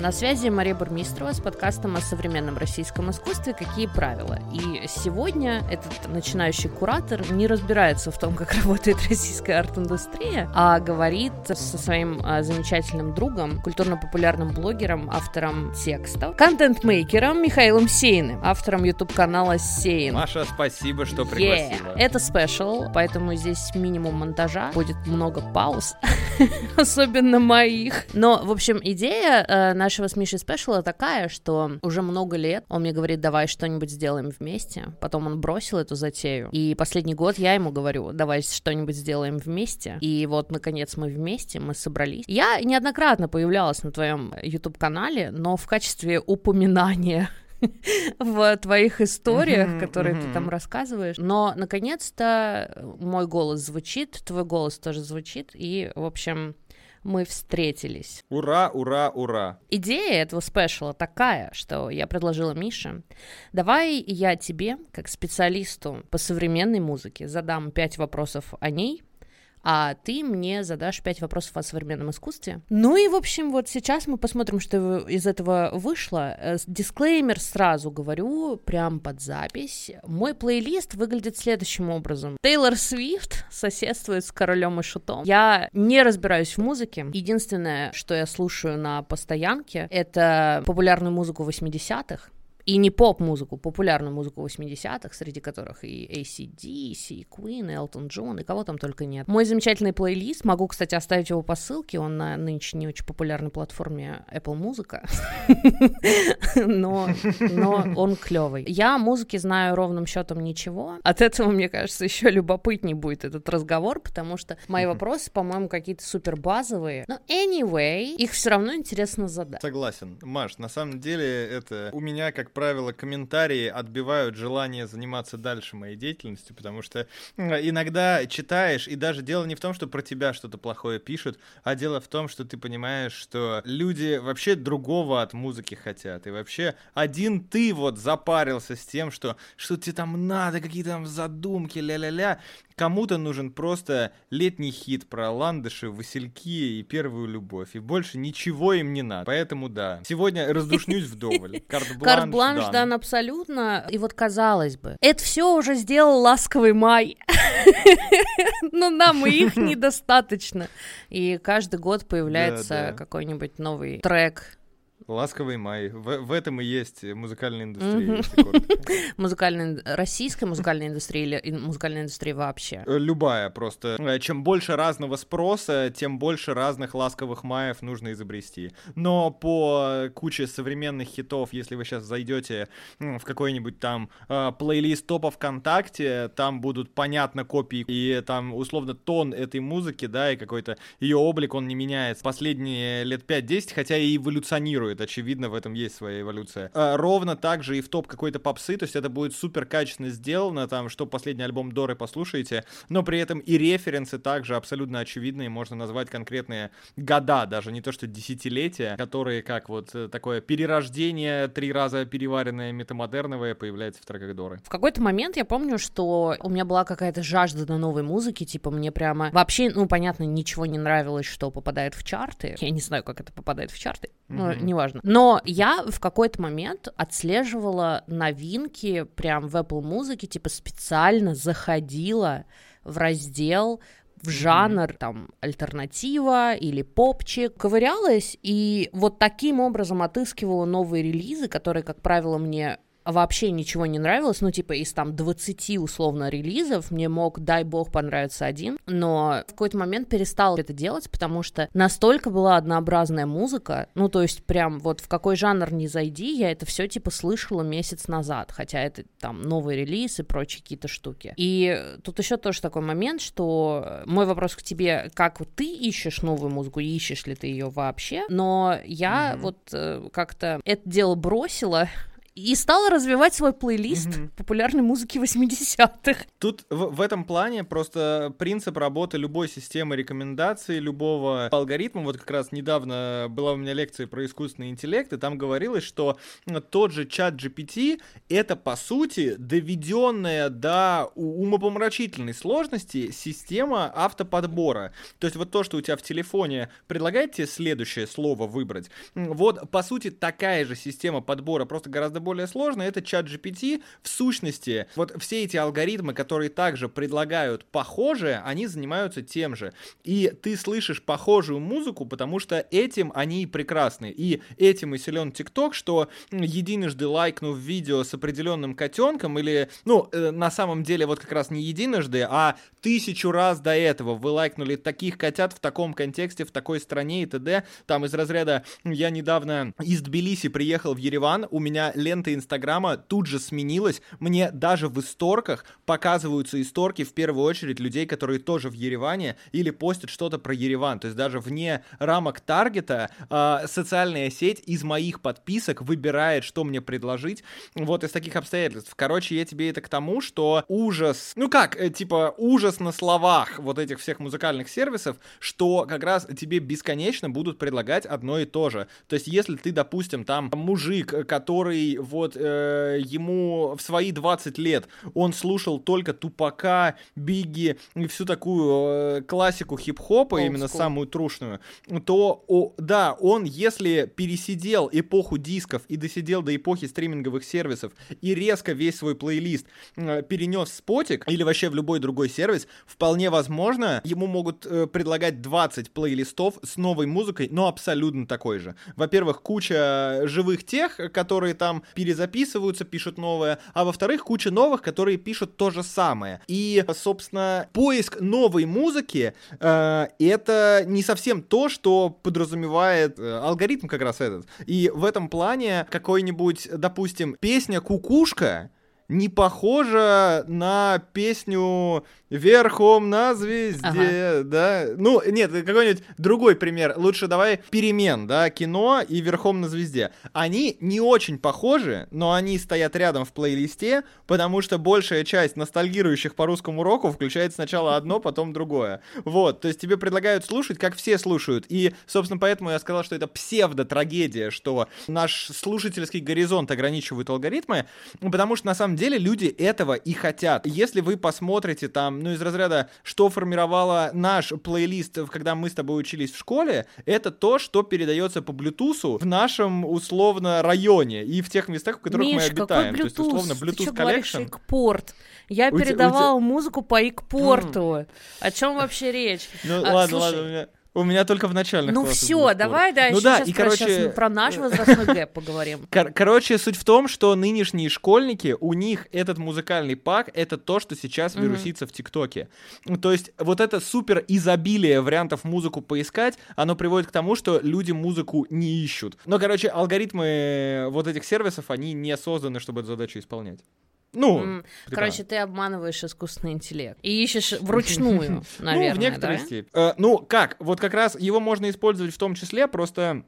На связи Мария Бурмистрова с подкастом о современном российском искусстве «Какие правила?». И сегодня этот начинающий куратор не разбирается в том, как работает российская арт-индустрия, а говорит со своим а, замечательным другом, культурно-популярным блогером, автором текстов, контент-мейкером Михаилом Сейным, автором YouTube-канала Сейн. Маша, спасибо, что пригласила. Yeah. Это спешл, поэтому здесь минимум монтажа, будет много пауз, особенно моих. Но, в общем, идея э, нашего с Мишей спешала такая, что уже много лет он мне говорит, давай что-нибудь сделаем вместе. Потом он бросил эту затею. И последний год я ему говорю, давай что-нибудь сделаем вместе. И вот, наконец, мы вместе, мы собрались. Я неоднократно появлялась на твоем YouTube-канале, но в качестве упоминания в твоих историях, mm-hmm, которые mm-hmm. ты там рассказываешь. Но наконец-то мой голос звучит, твой голос тоже звучит, и, в общем, мы встретились. Ура, ура, ура. Идея этого спешала такая, что я предложила Мише, давай я тебе, как специалисту по современной музыке, задам пять вопросов о ней, а ты мне задашь пять вопросов о современном искусстве. Ну и, в общем, вот сейчас мы посмотрим, что из этого вышло. Э, дисклеймер сразу говорю, прям под запись. Мой плейлист выглядит следующим образом. Тейлор Свифт соседствует с Королем и Шутом. Я не разбираюсь в музыке. Единственное, что я слушаю на постоянке, это популярную музыку 80-х и не поп-музыку, популярную музыку 80-х, среди которых и ACDC, и Queen, и Элтон Джон, и кого там только нет. Мой замечательный плейлист, могу, кстати, оставить его по ссылке, он на нынче не очень популярной платформе Apple Музыка, но, но он клевый. Я музыки знаю ровным счетом ничего, от этого, мне кажется, еще любопытнее будет этот разговор, потому что мои вопросы, по-моему, какие-то супер базовые, но anyway, их все равно интересно задать. Согласен. Маш, на самом деле это у меня, как правило, комментарии отбивают желание заниматься дальше моей деятельностью, потому что иногда читаешь, и даже дело не в том, что про тебя что-то плохое пишут, а дело в том, что ты понимаешь, что люди вообще другого от музыки хотят, и вообще один ты вот запарился с тем, что что тебе там надо, какие там задумки, ля-ля-ля, Кому-то нужен просто летний хит про ландыши, васильки и первую любовь. И больше ничего им не надо. Поэтому да. Сегодня раздушнюсь вдоволь. Карт-бланш, Карт-бланш дан. дан абсолютно. И вот казалось бы, это все уже сделал ласковый май. Но нам их недостаточно. И каждый год появляется какой-нибудь новый трек Ласковый май. В, в этом и есть музыкальная индустрия. Музыкальная, российская музыкальная индустрия или музыкальная индустрия вообще? Э, любая просто. Э, чем больше разного спроса, тем больше разных ласковых маев нужно изобрести. Но по куче современных хитов, если вы сейчас зайдете в какой-нибудь там э, плейлист топа ВКонтакте, там будут понятно копии, и там условно тон этой музыки, да, и какой-то ее облик, он не меняется последние лет 5-10, хотя и эволюционирует очевидно, в этом есть своя эволюция. А, ровно так же и в топ какой-то попсы, то есть это будет супер качественно сделано, там, что последний альбом Доры послушаете, но при этом и референсы также абсолютно очевидные, можно назвать конкретные года, даже не то что десятилетия, которые как вот э, такое перерождение, три раза переваренное метамодерновое появляется в треках Доры. В какой-то момент я помню, что у меня была какая-то жажда на новой музыки, типа мне прямо вообще, ну, понятно, ничего не нравилось, что попадает в чарты. Я не знаю, как это попадает в чарты, mm-hmm. но неважно неважно. Но я в какой-то момент отслеживала новинки прям в Apple Музыке, типа специально заходила в раздел в жанр, там, альтернатива или попчик, ковырялась и вот таким образом отыскивала новые релизы, которые, как правило, мне вообще ничего не нравилось, ну, типа, из там 20 условно релизов мне мог, дай бог, понравиться один, но в какой-то момент перестал это делать, потому что настолько была однообразная музыка, ну, то есть прям вот в какой жанр не зайди, я это все типа слышала месяц назад, хотя это там новый релиз и прочие какие-то штуки. И тут еще тоже такой момент, что мой вопрос к тебе, как ты ищешь новую музыку, ищешь ли ты ее вообще, но я mm-hmm. вот э, как-то это дело бросила, и стала развивать свой плейлист mm-hmm. популярной музыки 80-х. Тут в, в этом плане просто принцип работы любой системы рекомендаций, любого алгоритма, вот как раз недавно была у меня лекция про искусственный интеллект, и там говорилось, что тот же чат GPT — это, по сути, доведенная до умопомрачительной сложности система автоподбора. То есть вот то, что у тебя в телефоне предлагает тебе следующее слово выбрать, вот, по сути, такая же система подбора, просто гораздо более сложная, это чат GPT. В сущности, вот все эти алгоритмы, которые также предлагают похожее, они занимаются тем же. И ты слышишь похожую музыку, потому что этим они прекрасны. И этим и силен ТикТок, что единожды лайкнув видео с определенным котенком, или, ну, э, на самом деле, вот как раз не единожды, а тысячу раз до этого вы лайкнули таких котят в таком контексте, в такой стране и т.д. Там из разряда, я недавно из Тбилиси приехал в Ереван, у меня лента Инстаграма тут же сменилась, мне даже в исторках показываются исторки в первую очередь людей, которые тоже в Ереване или постят что-то про Ереван, то есть даже вне рамок таргета э, социальная сеть из моих подписок выбирает, что мне предложить, вот из таких обстоятельств. Короче, я тебе это к тому, что ужас, ну как, э, типа ужас на словах вот этих всех музыкальных сервисов, что как раз тебе бесконечно будут предлагать одно и то же. То есть если ты, допустим, там мужик, который вот э, ему в свои 20 лет он слушал только Тупака, Бигги и всю такую э, классику хип-хопа, Old именно school. самую трушную, то, о, да, он, если пересидел эпоху дисков и досидел до эпохи стриминговых сервисов и резко весь свой плейлист э, перенес в спотик или вообще в любой другой сервис, вполне возможно, ему могут э, предлагать 20 плейлистов с новой музыкой, но абсолютно такой же. Во-первых, куча живых тех, которые там перезаписываются, пишут новое, а во-вторых, куча новых, которые пишут то же самое. И, собственно, поиск новой музыки э, это не совсем то, что подразумевает э, алгоритм как раз этот. И в этом плане какой-нибудь, допустим, песня «Кукушка» не похожа на песню верхом на звезде, ага. да. Ну, нет, какой-нибудь другой пример. Лучше давай перемен, да, кино и верхом на звезде. Они не очень похожи, но они стоят рядом в плейлисте, потому что большая часть ностальгирующих по русскому року включает сначала одно, потом другое. Вот, то есть тебе предлагают слушать, как все слушают. И, собственно, поэтому я сказал, что это псевдо-трагедия, что наш слушательский горизонт ограничивают алгоритмы, потому что на самом деле люди этого и хотят. Если вы посмотрите там ну, из разряда, что формировало наш плейлист, когда мы с тобой учились в школе, это то, что передается по Bluetooth в нашем, условно, районе и в тех местах, в которых Миш, мы обитаем. Какой Bluetooth? То есть, условно, Bluetooth Collection. Я у передавала тебя... музыку по экпорту. Mm. О чем вообще речь? Ну, а, ладно, слушай, ладно, у меня... У меня только в начальных Ну все, давай, да, ну, да, и, про, короче... про наш возрастной гэп поговорим. Кор- короче, суть в том, что нынешние школьники, у них этот музыкальный пак — это то, что сейчас вирусится mm-hmm. в ТикТоке. То есть вот это супер изобилие вариантов музыку поискать, оно приводит к тому, что люди музыку не ищут. Но, короче, алгоритмы вот этих сервисов, они не созданы, чтобы эту задачу исполнять. Ну, mm. короче, ты обманываешь искусственный интеллект и ищешь вручную, наверное, Ну, в некоторой да? степени. Э, ну, как? Вот как раз его можно использовать в том числе, просто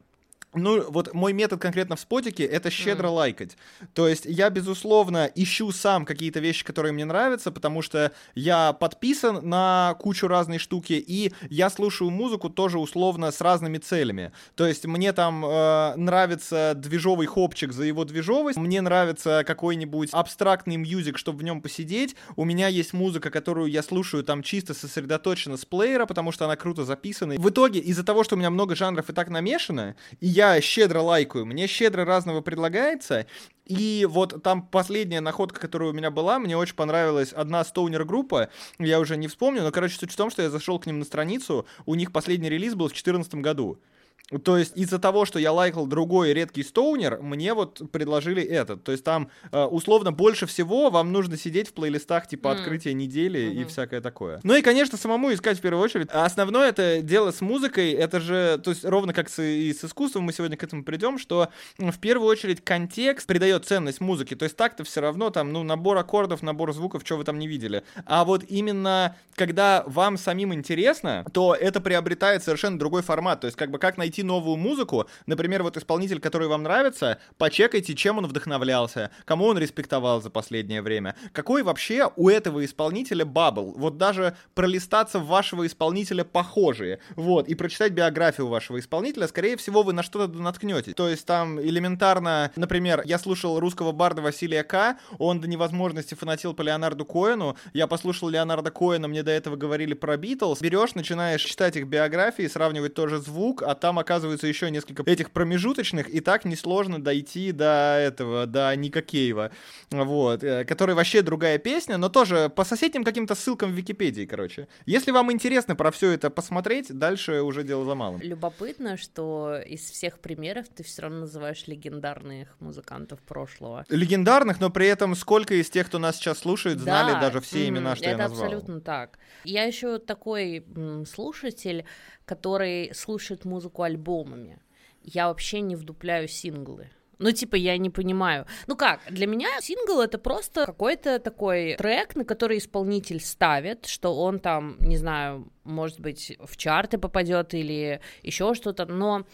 ну, вот мой метод конкретно в спотике — это щедро mm. лайкать. То есть я, безусловно, ищу сам какие-то вещи, которые мне нравятся, потому что я подписан на кучу разной штуки, и я слушаю музыку тоже условно с разными целями. То есть мне там э, нравится движовый хопчик за его движовость, мне нравится какой-нибудь абстрактный мьюзик, чтобы в нем посидеть. У меня есть музыка, которую я слушаю там чисто сосредоточенно с плеера, потому что она круто записана. В итоге, из-за того, что у меня много жанров и так намешано, и я я щедро лайкаю, мне щедро разного предлагается, и вот там последняя находка, которая у меня была, мне очень понравилась одна стоунер-группа, я уже не вспомню, но, короче, суть в том, что я зашел к ним на страницу, у них последний релиз был в 2014 году. То есть из-за того, что я лайкал другой редкий стоунер, мне вот предложили этот. То есть там э, условно больше всего вам нужно сидеть в плейлистах типа mm. открытия недели mm-hmm. и всякое такое. Ну и, конечно, самому искать в первую очередь. А основное это дело с музыкой, это же, то есть ровно как с, и с искусством, мы сегодня к этому придем, что в первую очередь контекст придает ценность музыке. То есть так-то все равно там, ну, набор аккордов, набор звуков, что вы там не видели. А вот именно когда вам самим интересно, то это приобретает совершенно другой формат. То есть как бы как найти найти новую музыку, например, вот исполнитель, который вам нравится, почекайте, чем он вдохновлялся, кому он респектовал за последнее время, какой вообще у этого исполнителя бабл. Вот даже пролистаться в вашего исполнителя похожие, вот, и прочитать биографию вашего исполнителя, скорее всего, вы на что-то наткнетесь. То есть там элементарно, например, я слушал русского барда Василия К., он до невозможности фанатил по Леонарду Коэну, я послушал Леонарда Коэна, мне до этого говорили про Битлз, берешь, начинаешь читать их биографии, сравнивать тоже звук, а там оказывается еще несколько этих промежуточных, и так несложно дойти до этого, до Ника Кейва, вот, э, который вообще другая песня, но тоже по соседним каким-то ссылкам в Википедии, короче. Если вам интересно про все это посмотреть, дальше уже дело за малым. Любопытно, что из всех примеров ты все равно называешь легендарных музыкантов прошлого. Легендарных, но при этом сколько из тех, кто нас сейчас слушает, знали да, даже все имена, что я назвал. Это абсолютно так. Я еще такой слушатель, который слушает музыку альбомами. Я вообще не вдупляю синглы. Ну, типа, я не понимаю. Ну как, для меня сингл это просто какой-то такой трек, на который исполнитель ставит, что он там, не знаю, может быть, в чарты попадет или еще что-то, но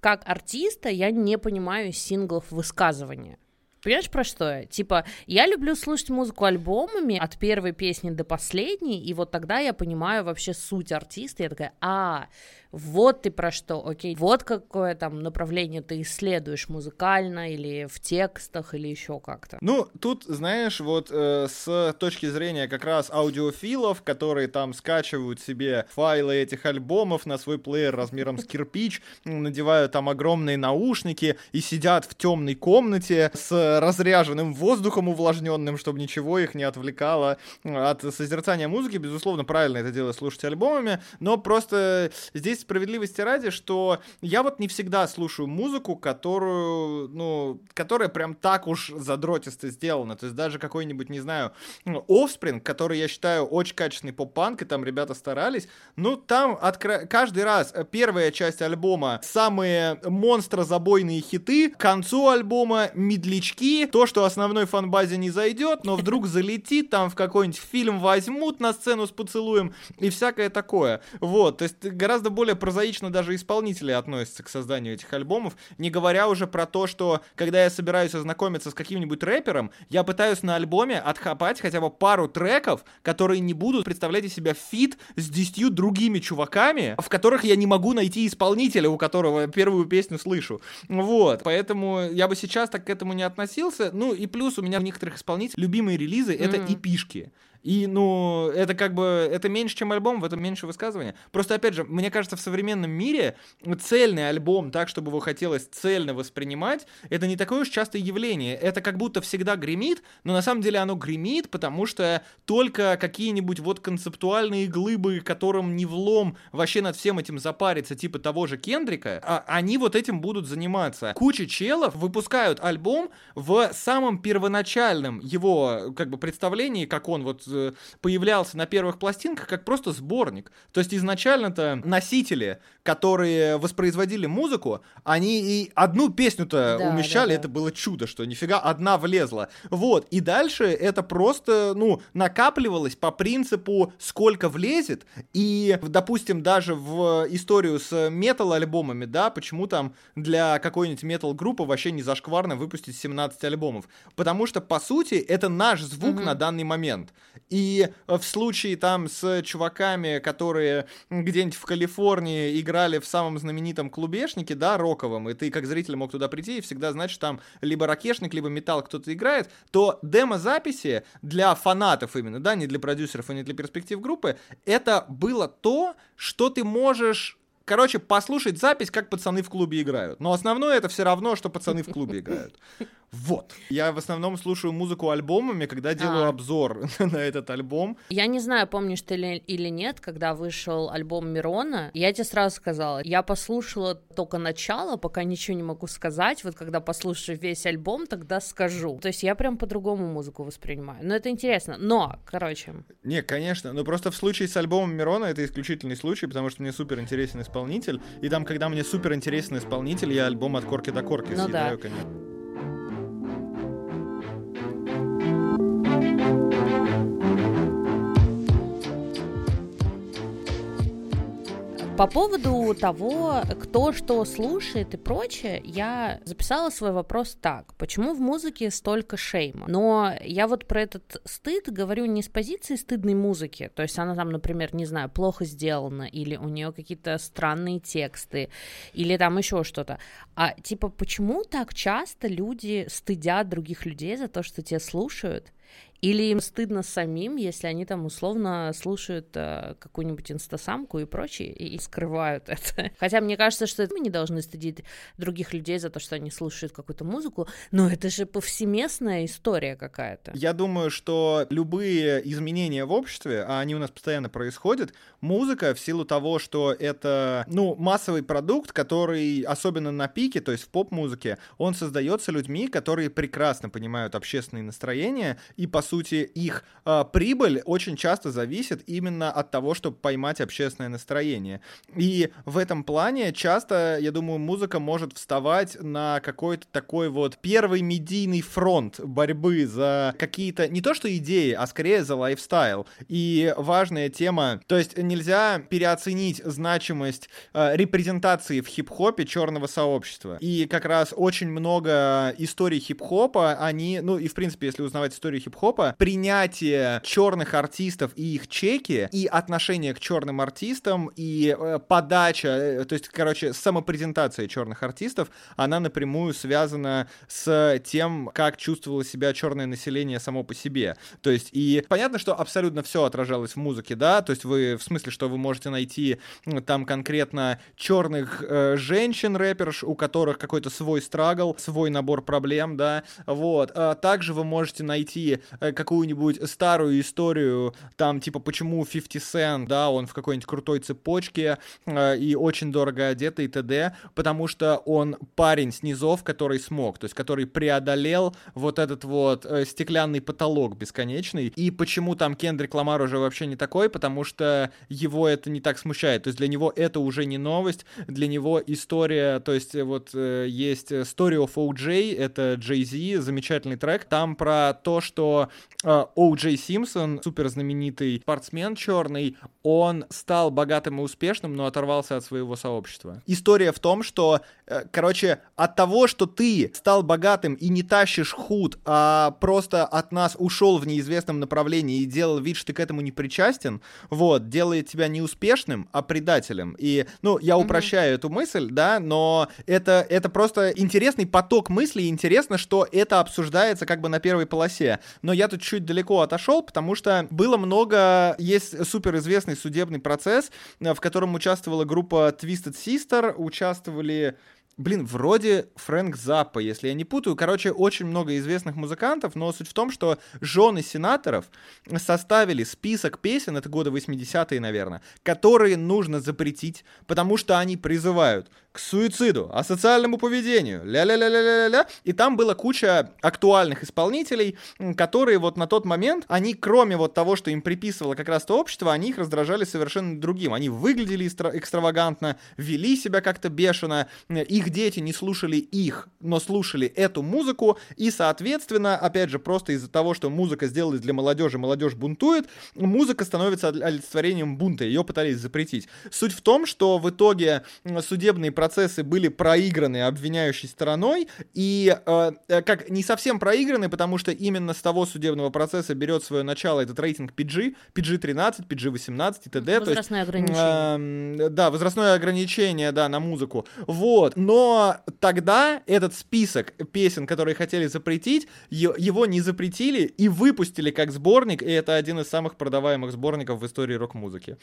как артиста я не понимаю синглов высказывания. Понимаешь, про что я? Типа, я люблю слушать музыку альбомами от первой песни до последней, и вот тогда я понимаю вообще суть артиста, я такая, а, вот ты про что, окей, вот какое там направление ты исследуешь музыкально или в текстах или еще как-то. Ну, тут, знаешь, вот э, с точки зрения как раз аудиофилов, которые там скачивают себе файлы этих альбомов на свой плеер размером с кирпич, надевают там огромные наушники и сидят в темной комнате с разряженным воздухом увлажненным, чтобы ничего их не отвлекало от созерцания музыки. Безусловно, правильно это дело слушать альбомами, но просто здесь справедливости ради, что я вот не всегда слушаю музыку, которую, ну, которая прям так уж задротисто сделана. То есть даже какой-нибудь, не знаю, Offspring, который я считаю очень качественный поп-панк, и там ребята старались, ну, там откро... каждый раз первая часть альбома самые монстрозабойные хиты, к концу альбома медлячки, то, что основной фанбазе не зайдет, но вдруг залетит, там в какой-нибудь фильм возьмут на сцену с поцелуем и всякое такое. Вот, то есть гораздо более более прозаично даже исполнители относятся к созданию этих альбомов, не говоря уже про то, что когда я собираюсь ознакомиться с каким-нибудь рэпером, я пытаюсь на альбоме отхапать хотя бы пару треков, которые не будут представлять из себя feat с десятью другими чуваками, в которых я не могу найти исполнителя, у которого первую песню слышу. Вот, поэтому я бы сейчас так к этому не относился. Ну и плюс у меня у некоторых исполнителей любимые релизы — это mm-hmm. эпишки. И, ну, это как бы, это меньше, чем альбом, в этом меньше высказывания. Просто, опять же, мне кажется, в современном мире цельный альбом, так, чтобы его хотелось цельно воспринимать, это не такое уж частое явление. Это как будто всегда гремит, но на самом деле оно гремит, потому что только какие-нибудь вот концептуальные глыбы, которым не влом вообще над всем этим запариться, типа того же Кендрика, а, они вот этим будут заниматься. Куча челов выпускают альбом в самом первоначальном его, как бы, представлении, как он вот появлялся на первых пластинках как просто сборник. То есть изначально-то носители, которые воспроизводили музыку, они и одну песню-то да, умещали, да, да. это было чудо, что нифига одна влезла. Вот, и дальше это просто, ну, накапливалось по принципу сколько влезет, и, допустим, даже в историю с метал-альбомами, да, почему там для какой-нибудь метал-группы вообще не зашкварно выпустить 17 альбомов? Потому что, по сути, это наш звук mm-hmm. на данный момент. И в случае там с чуваками, которые где-нибудь в Калифорнии играли в самом знаменитом клубешнике, да, роковом, и ты как зритель мог туда прийти и всегда знать, что там либо ракешник, либо металл кто-то играет, то демо-записи для фанатов именно, да, не для продюсеров и не для перспектив группы, это было то, что ты можешь Короче, послушать запись, как пацаны в клубе играют. Но основное это все равно, что пацаны в клубе играют. Вот. Я в основном слушаю музыку альбомами, когда делаю а. обзор на этот альбом. Я не знаю, помнишь ты или, или нет, когда вышел альбом Мирона, я тебе сразу сказала, я послушала только начало, пока ничего не могу сказать, вот когда послушаю весь альбом, тогда скажу. То есть я прям по-другому музыку воспринимаю. Но это интересно. Но, короче... Не, конечно, но просто в случае с альбомом Мирона это исключительный случай, потому что мне супер интересен исполнитель, и там, когда мне супер интересен исполнитель, я альбом от корки до корки ну, съедаю, да. конечно. По поводу того, кто что слушает и прочее, я записала свой вопрос так. Почему в музыке столько шейма? Но я вот про этот стыд говорю не с позиции стыдной музыки, то есть она там, например, не знаю, плохо сделана, или у нее какие-то странные тексты, или там еще что-то. А типа, почему так часто люди стыдят других людей за то, что тебя слушают? Или им стыдно самим, если они там условно слушают э, какую-нибудь инстасамку и прочее, и, и скрывают это. Хотя мне кажется, что мы не должны стыдить других людей за то, что они слушают какую-то музыку, но это же повсеместная история какая-то. Я думаю, что любые изменения в обществе, а они у нас постоянно происходят, музыка в силу того, что это, ну, массовый продукт, который, особенно на пике, то есть в поп-музыке, он создается людьми, которые прекрасно понимают общественные настроения и, по сути, сути, их э, прибыль очень часто зависит именно от того, чтобы поймать общественное настроение. И в этом плане часто, я думаю, музыка может вставать на какой-то такой вот первый медийный фронт борьбы за какие-то, не то что идеи, а скорее за лайфстайл. И важная тема, то есть нельзя переоценить значимость э, репрезентации в хип-хопе черного сообщества. И как раз очень много историй хип-хопа, они, ну и в принципе, если узнавать историю хип-хопа, типа принятие черных артистов и их чеки, и отношение к черным артистам, и э, подача, э, то есть, короче, самопрезентация черных артистов, она напрямую связана с тем, как чувствовало себя черное население само по себе. То есть, и понятно, что абсолютно все отражалось в музыке, да, то есть вы, в смысле, что вы можете найти там конкретно черных э, женщин, рэперш, у которых какой-то свой страгл, свой набор проблем, да, вот. А также вы можете найти э, какую-нибудь старую историю, там, типа, почему 50 Cent, да, он в какой-нибудь крутой цепочке э, и очень дорого одетый, т.д., потому что он парень с низов, который смог, то есть который преодолел вот этот вот э, стеклянный потолок бесконечный, и почему там Кендрик Ламар уже вообще не такой, потому что его это не так смущает, то есть для него это уже не новость, для него история, то есть вот э, есть Story of OJ, это Jay-Z, замечательный трек, там про то, что Оу Джей Симпсон, супер знаменитый спортсмен черный, он стал богатым и успешным, но оторвался от своего сообщества. История в том, что, э, короче, от того, что ты стал богатым и не тащишь худ, а просто от нас ушел в неизвестном направлении и делал вид, что ты к этому не причастен, вот, делает тебя не успешным, а предателем. И, ну, я упрощаю mm-hmm. эту мысль, да, но это, это просто интересный поток мыслей, интересно, что это обсуждается как бы на первой полосе. Но я тут чуть далеко отошел, потому что было много, есть суперизвестный судебный процесс, э, в котором участвовала группа Twisted Sister, участвовали Блин, вроде Фрэнк Заппа, если я не путаю. Короче, очень много известных музыкантов, но суть в том, что жены сенаторов составили список песен, это годы 80-е, наверное, которые нужно запретить, потому что они призывают к суициду, асоциальному поведению, ля-ля-ля-ля-ля-ля. И там была куча актуальных исполнителей, которые вот на тот момент, они кроме вот того, что им приписывало как раз то общество, они их раздражали совершенно другим. Они выглядели экстравагантно, вели себя как-то бешено, их дети не слушали их, но слушали эту музыку, и, соответственно, опять же, просто из-за того, что музыка сделалась для молодежи, молодежь бунтует, музыка становится олицетворением бунта, ее пытались запретить. Суть в том, что в итоге судебные процессы были проиграны обвиняющей стороной, и э, э как не совсем проиграны, потому что именно с того судебного процесса берет свое начало этот рейтинг PG, PG-13, PG-18 и т.д. Возрастное есть, ограничение. Э, да, возрастное ограничение, да, на музыку. Вот, но тогда этот список песен, которые хотели запретить, его не запретили и выпустили как сборник, и это один из самых продаваемых сборников в истории рок-музыки.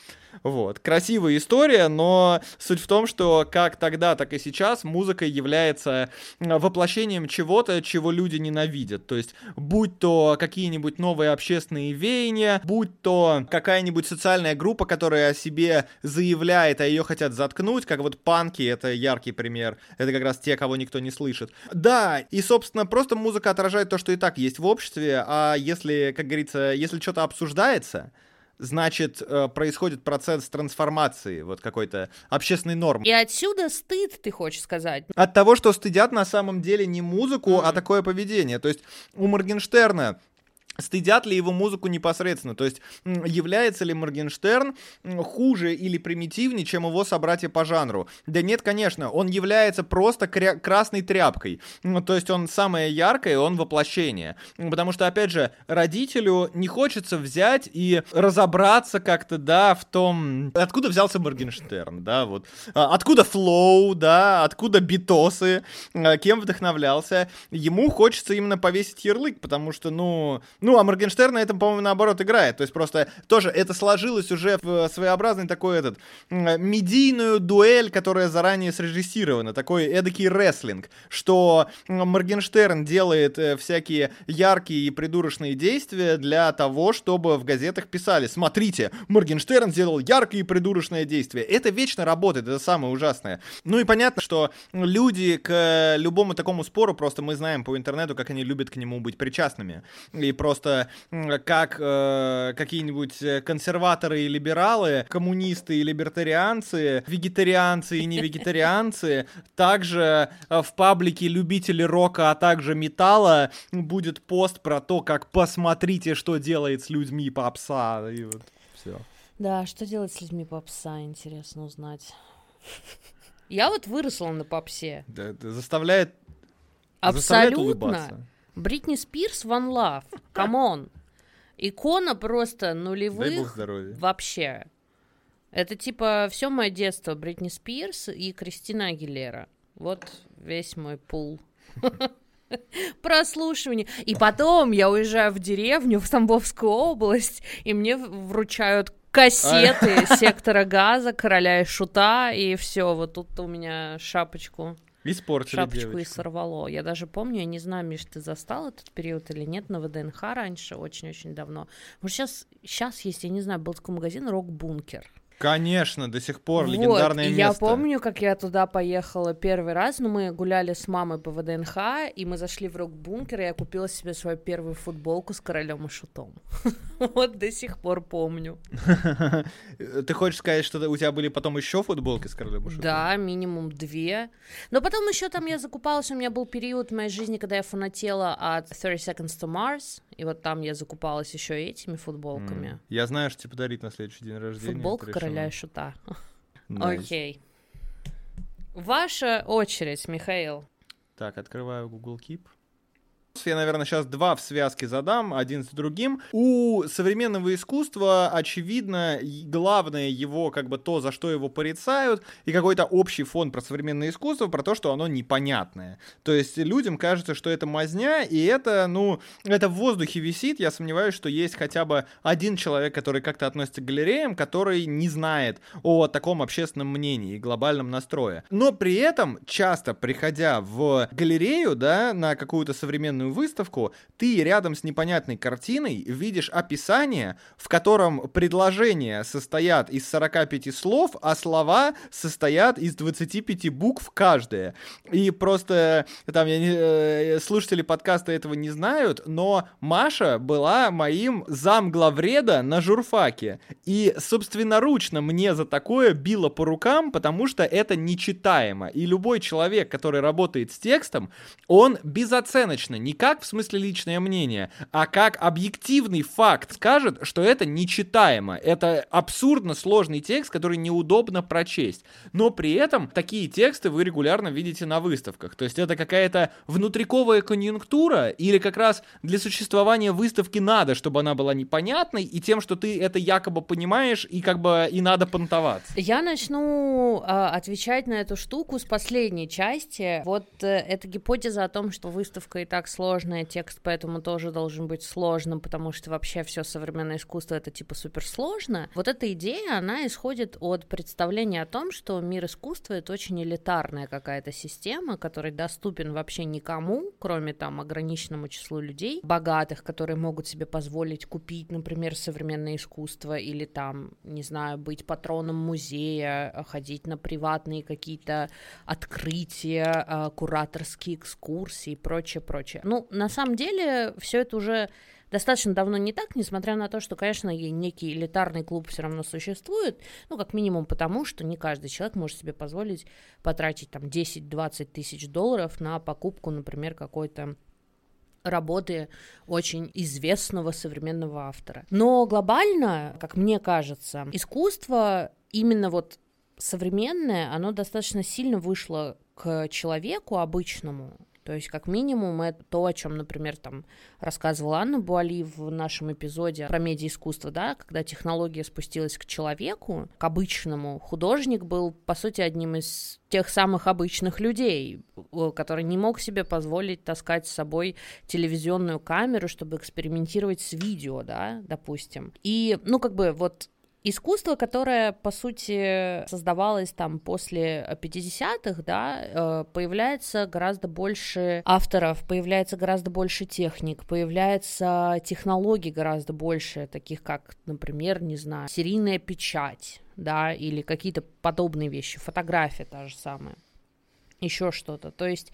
Вот, красивая история, но суть в том, что как тогда, так и сейчас музыка является воплощением чего-то, чего люди ненавидят. То есть, будь то какие-нибудь новые общественные веяния, будь то какая-нибудь социальная группа, которая о себе заявляет, а ее хотят заткнуть, как вот панки, это яркий пример. Это как раз те, кого никто не слышит. Да, и, собственно, просто музыка отражает то, что и так есть в обществе, а если, как говорится, если что-то обсуждается, значит, э, происходит процесс трансформации вот какой-то общественной нормы. И отсюда стыд, ты хочешь сказать? От того, что стыдят на самом деле не музыку, mm-hmm. а такое поведение. То есть у Моргенштерна стыдят ли его музыку непосредственно, то есть является ли Моргенштерн хуже или примитивнее, чем его собратья по жанру. Да нет, конечно, он является просто кря- красной тряпкой, то есть он самое яркое, он воплощение, потому что, опять же, родителю не хочется взять и разобраться как-то, да, в том, откуда взялся Моргенштерн, да, вот, а, откуда флоу, да, откуда битосы, а, кем вдохновлялся, ему хочется именно повесить ярлык, потому что, ну, ну, а Моргенштерн на этом, по-моему, наоборот играет. То есть просто тоже это сложилось уже в своеобразный такой этот медийную дуэль, которая заранее срежиссирована. Такой эдакий рестлинг, что Моргенштерн делает э, всякие яркие и придурочные действия для того, чтобы в газетах писали, смотрите, Моргенштерн сделал яркое и придурочное действие. Это вечно работает, это самое ужасное. Ну и понятно, что люди к любому такому спору, просто мы знаем по интернету, как они любят к нему быть причастными. И просто как э, какие-нибудь э, консерваторы и либералы, коммунисты и либертарианцы, вегетарианцы и не вегетарианцы, также э, в паблике любители рока, а также металла будет пост про то, как посмотрите, что делает с людьми попса. И вот все. Да, что делать с людьми попса, интересно узнать. Я вот выросла на попсе. Да, это заставляет Абсолютно. Заставляет улыбаться. Бритни Спирс One Love. Come on. Икона просто нулевых. Дай бог здоровья. Вообще. Это типа все мое детство Бритни Спирс и Кристина Агилера. Вот весь мой пул. прослушивание. И потом я уезжаю в деревню, в Тамбовскую область, и мне вручают кассеты сектора газа, короля и шута, и все, вот тут у меня шапочку Испортили Шапочку девочку. и сорвало. Я даже помню, я не знаю, Миш, ты застал этот период или нет, на ВДНХ раньше, очень-очень давно. Может, сейчас, сейчас есть, я не знаю, был такой магазин «Рок-бункер». Конечно, до сих пор вот, легендарное место. Я помню, как я туда поехала первый раз, но ну, мы гуляли с мамой по ВДНХ, и мы зашли в рок-бункер, и я купила себе свою первую футболку с королем и шутом. Вот до сих пор помню. Ты хочешь сказать, что у тебя были потом еще футболки с королем и шутом? Да, минимум две. Но потом еще там я закупалась, у меня был период в моей жизни, когда я фанатела от 30 Seconds to Mars, и вот там я закупалась еще этими футболками. Я знаю, что тебе подарить на следующий день рождения. Футболка короля короля и шута. Окей. Ваша очередь, Михаил. Так, открываю Google Keep. Я, наверное, сейчас два в связке задам, один с другим. У современного искусства, очевидно, главное его, как бы то, за что его порицают, и какой-то общий фон про современное искусство, про то, что оно непонятное. То есть людям кажется, что это мазня, и это, ну, это в воздухе висит. Я сомневаюсь, что есть хотя бы один человек, который как-то относится к галереям, который не знает о таком общественном мнении и глобальном настрое. Но при этом, часто приходя в галерею, да, на какую-то современную современную выставку, ты рядом с непонятной картиной видишь описание, в котором предложения состоят из 45 слов, а слова состоят из 25 букв каждая. И просто там я не, э, слушатели подкаста этого не знают, но Маша была моим замглавреда на журфаке. И собственноручно мне за такое било по рукам, потому что это нечитаемо. И любой человек, который работает с текстом, он безоценочно, не как в смысле личное мнение, а как объективный факт скажет, что это нечитаемо. Это абсурдно сложный текст, который неудобно прочесть. Но при этом такие тексты вы регулярно видите на выставках. То есть это какая-то внутриковая конъюнктура или как раз для существования выставки надо, чтобы она была непонятной и тем, что ты это якобы понимаешь и как бы и надо понтоваться. Я начну э, отвечать на эту штуку с последней части. Вот э, эта гипотеза о том, что выставка и так сложная сложный текст, поэтому тоже должен быть сложным, потому что вообще все современное искусство это типа суперсложно. Вот эта идея, она исходит от представления о том, что мир искусства это очень элитарная какая-то система, которая доступен вообще никому, кроме там ограниченному числу людей, богатых, которые могут себе позволить купить, например, современное искусство или там, не знаю, быть патроном музея, ходить на приватные какие-то открытия, а, кураторские экскурсии и прочее, прочее. Ну, на самом деле, все это уже достаточно давно не так, несмотря на то, что, конечно, некий элитарный клуб все равно существует, ну, как минимум потому, что не каждый человек может себе позволить потратить там 10-20 тысяч долларов на покупку, например, какой-то работы очень известного современного автора. Но глобально, как мне кажется, искусство именно вот современное, оно достаточно сильно вышло к человеку обычному, то есть, как минимум, это то, о чем, например, там рассказывала Анна Буали в нашем эпизоде про медиаискусство, да, когда технология спустилась к человеку, к обычному. Художник был, по сути, одним из тех самых обычных людей, который не мог себе позволить таскать с собой телевизионную камеру, чтобы экспериментировать с видео, да, допустим. И, ну, как бы вот Искусство, которое, по сути, создавалось там после 50-х, да, э, появляется гораздо больше авторов, появляется гораздо больше техник, появляется технологий гораздо больше, таких как, например, не знаю, серийная печать, да, или какие-то подобные вещи, фотография та же самая, еще что-то. То есть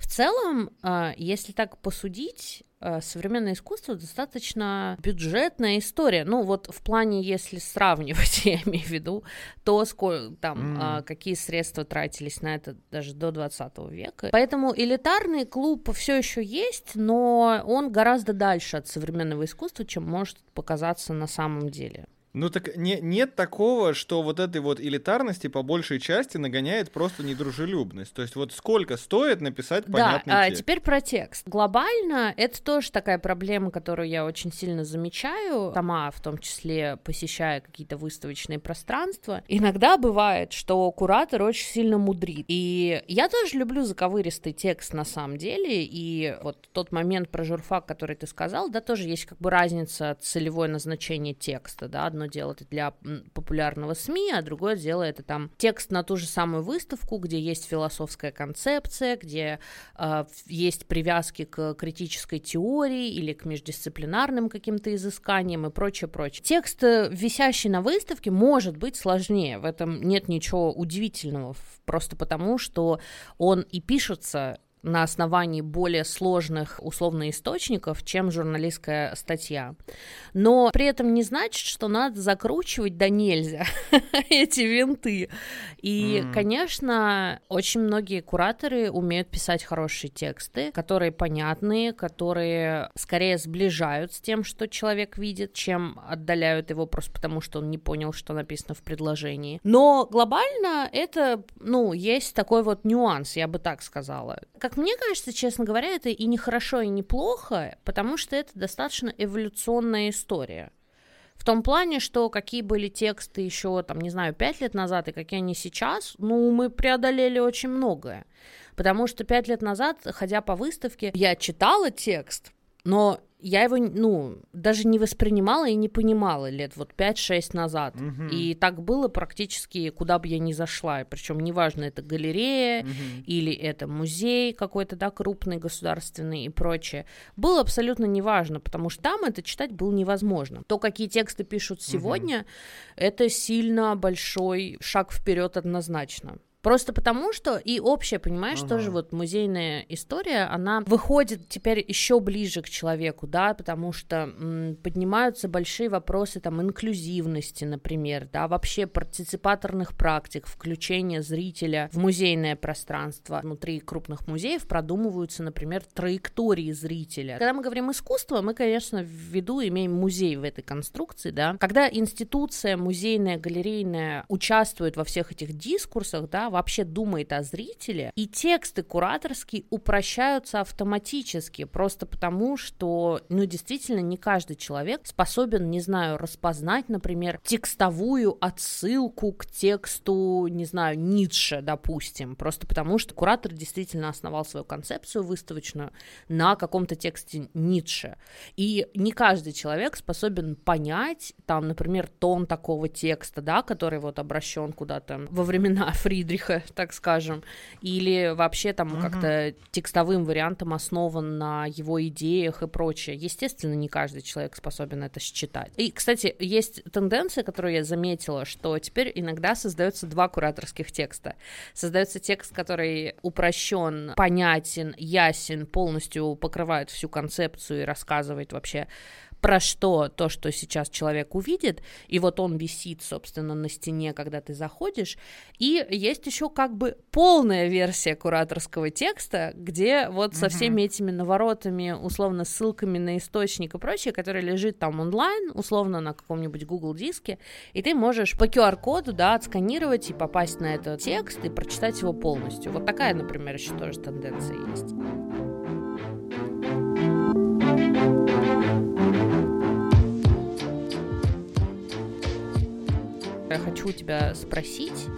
в целом, э, если так посудить, Э, современное искусство достаточно бюджетная история. Ну, вот в плане, если сравнивать, я имею в виду, то сколько, там, mm. какие средства тратились на это даже до 20 века. Поэтому элитарный клуб все еще есть, но он гораздо дальше от современного искусства, чем может показаться на самом деле. Ну так не, нет такого, что вот этой вот элитарности по большей части нагоняет просто недружелюбность. То есть вот сколько стоит написать понятный да, текст. А теперь про текст. Глобально это тоже такая проблема, которую я очень сильно замечаю, сама в том числе посещая какие-то выставочные пространства. Иногда бывает, что куратор очень сильно мудрит. И я тоже люблю заковыристый текст на самом деле, и вот тот момент про журфак, который ты сказал, да, тоже есть как бы разница целевое назначение текста, да, одно дело это для популярного СМИ, а другое дело это там текст на ту же самую выставку, где есть философская концепция, где э, есть привязки к критической теории или к междисциплинарным каким-то изысканиям и прочее, прочее. Текст, э, висящий на выставке, может быть сложнее, в этом нет ничего удивительного, просто потому, что он и пишется на основании более сложных условно источников, чем журналистская статья. Но при этом не значит, что надо закручивать да нельзя эти винты. И, mm. конечно, очень многие кураторы умеют писать хорошие тексты, которые понятные, которые скорее сближают с тем, что человек видит, чем отдаляют его просто потому, что он не понял, что написано в предложении. Но глобально это, ну, есть такой вот нюанс, я бы так сказала. Как как мне кажется, честно говоря, это и не хорошо, и не плохо, потому что это достаточно эволюционная история. В том плане, что какие были тексты еще, там, не знаю, пять лет назад и какие они сейчас, ну, мы преодолели очень многое. Потому что пять лет назад, ходя по выставке, я читала текст, но я его, ну, даже не воспринимала и не понимала лет вот 5-6 назад. Угу. И так было практически, куда бы я ни зашла. Причем неважно, это галерея угу. или это музей какой-то, да, крупный, государственный и прочее. Было абсолютно неважно, потому что там это читать было невозможно. То, какие тексты пишут сегодня, угу. это сильно большой шаг вперед однозначно. Просто потому, что и общая, понимаешь, ага. тоже вот музейная история, она выходит теперь еще ближе к человеку, да, потому что м, поднимаются большие вопросы там инклюзивности, например, да, вообще партиципаторных практик, включения зрителя в музейное пространство. Внутри крупных музеев продумываются, например, траектории зрителя. Когда мы говорим искусство, мы, конечно, в виду имеем музей в этой конструкции, да. Когда институция музейная, галерейная участвует во всех этих дискурсах, да, вообще думает о зрителе, и тексты кураторские упрощаются автоматически, просто потому, что, ну, действительно, не каждый человек способен, не знаю, распознать, например, текстовую отсылку к тексту, не знаю, Ницше, допустим, просто потому, что куратор действительно основал свою концепцию выставочную на каком-то тексте Ницше. И не каждый человек способен понять, там, например, тон такого текста, да, который вот обращен куда-то во времена Фридриха Фридриха, так скажем, или вообще там угу. как-то текстовым вариантом основан на его идеях и прочее. Естественно, не каждый человек способен это считать. И, кстати, есть тенденция, которую я заметила, что теперь иногда создается два кураторских текста. Создается текст, который упрощен, понятен, ясен, полностью покрывает всю концепцию и рассказывает вообще про что то, что сейчас человек увидит, и вот он висит, собственно, на стене, когда ты заходишь, и есть еще как бы полная версия кураторского текста, где вот со всеми этими наворотами, условно, ссылками на источник и прочее, который лежит там онлайн, условно, на каком-нибудь Google диске, и ты можешь по QR-коду, да, отсканировать и попасть на этот текст и прочитать его полностью. Вот такая, например, еще тоже тенденция есть. Я хочу у тебя спросить,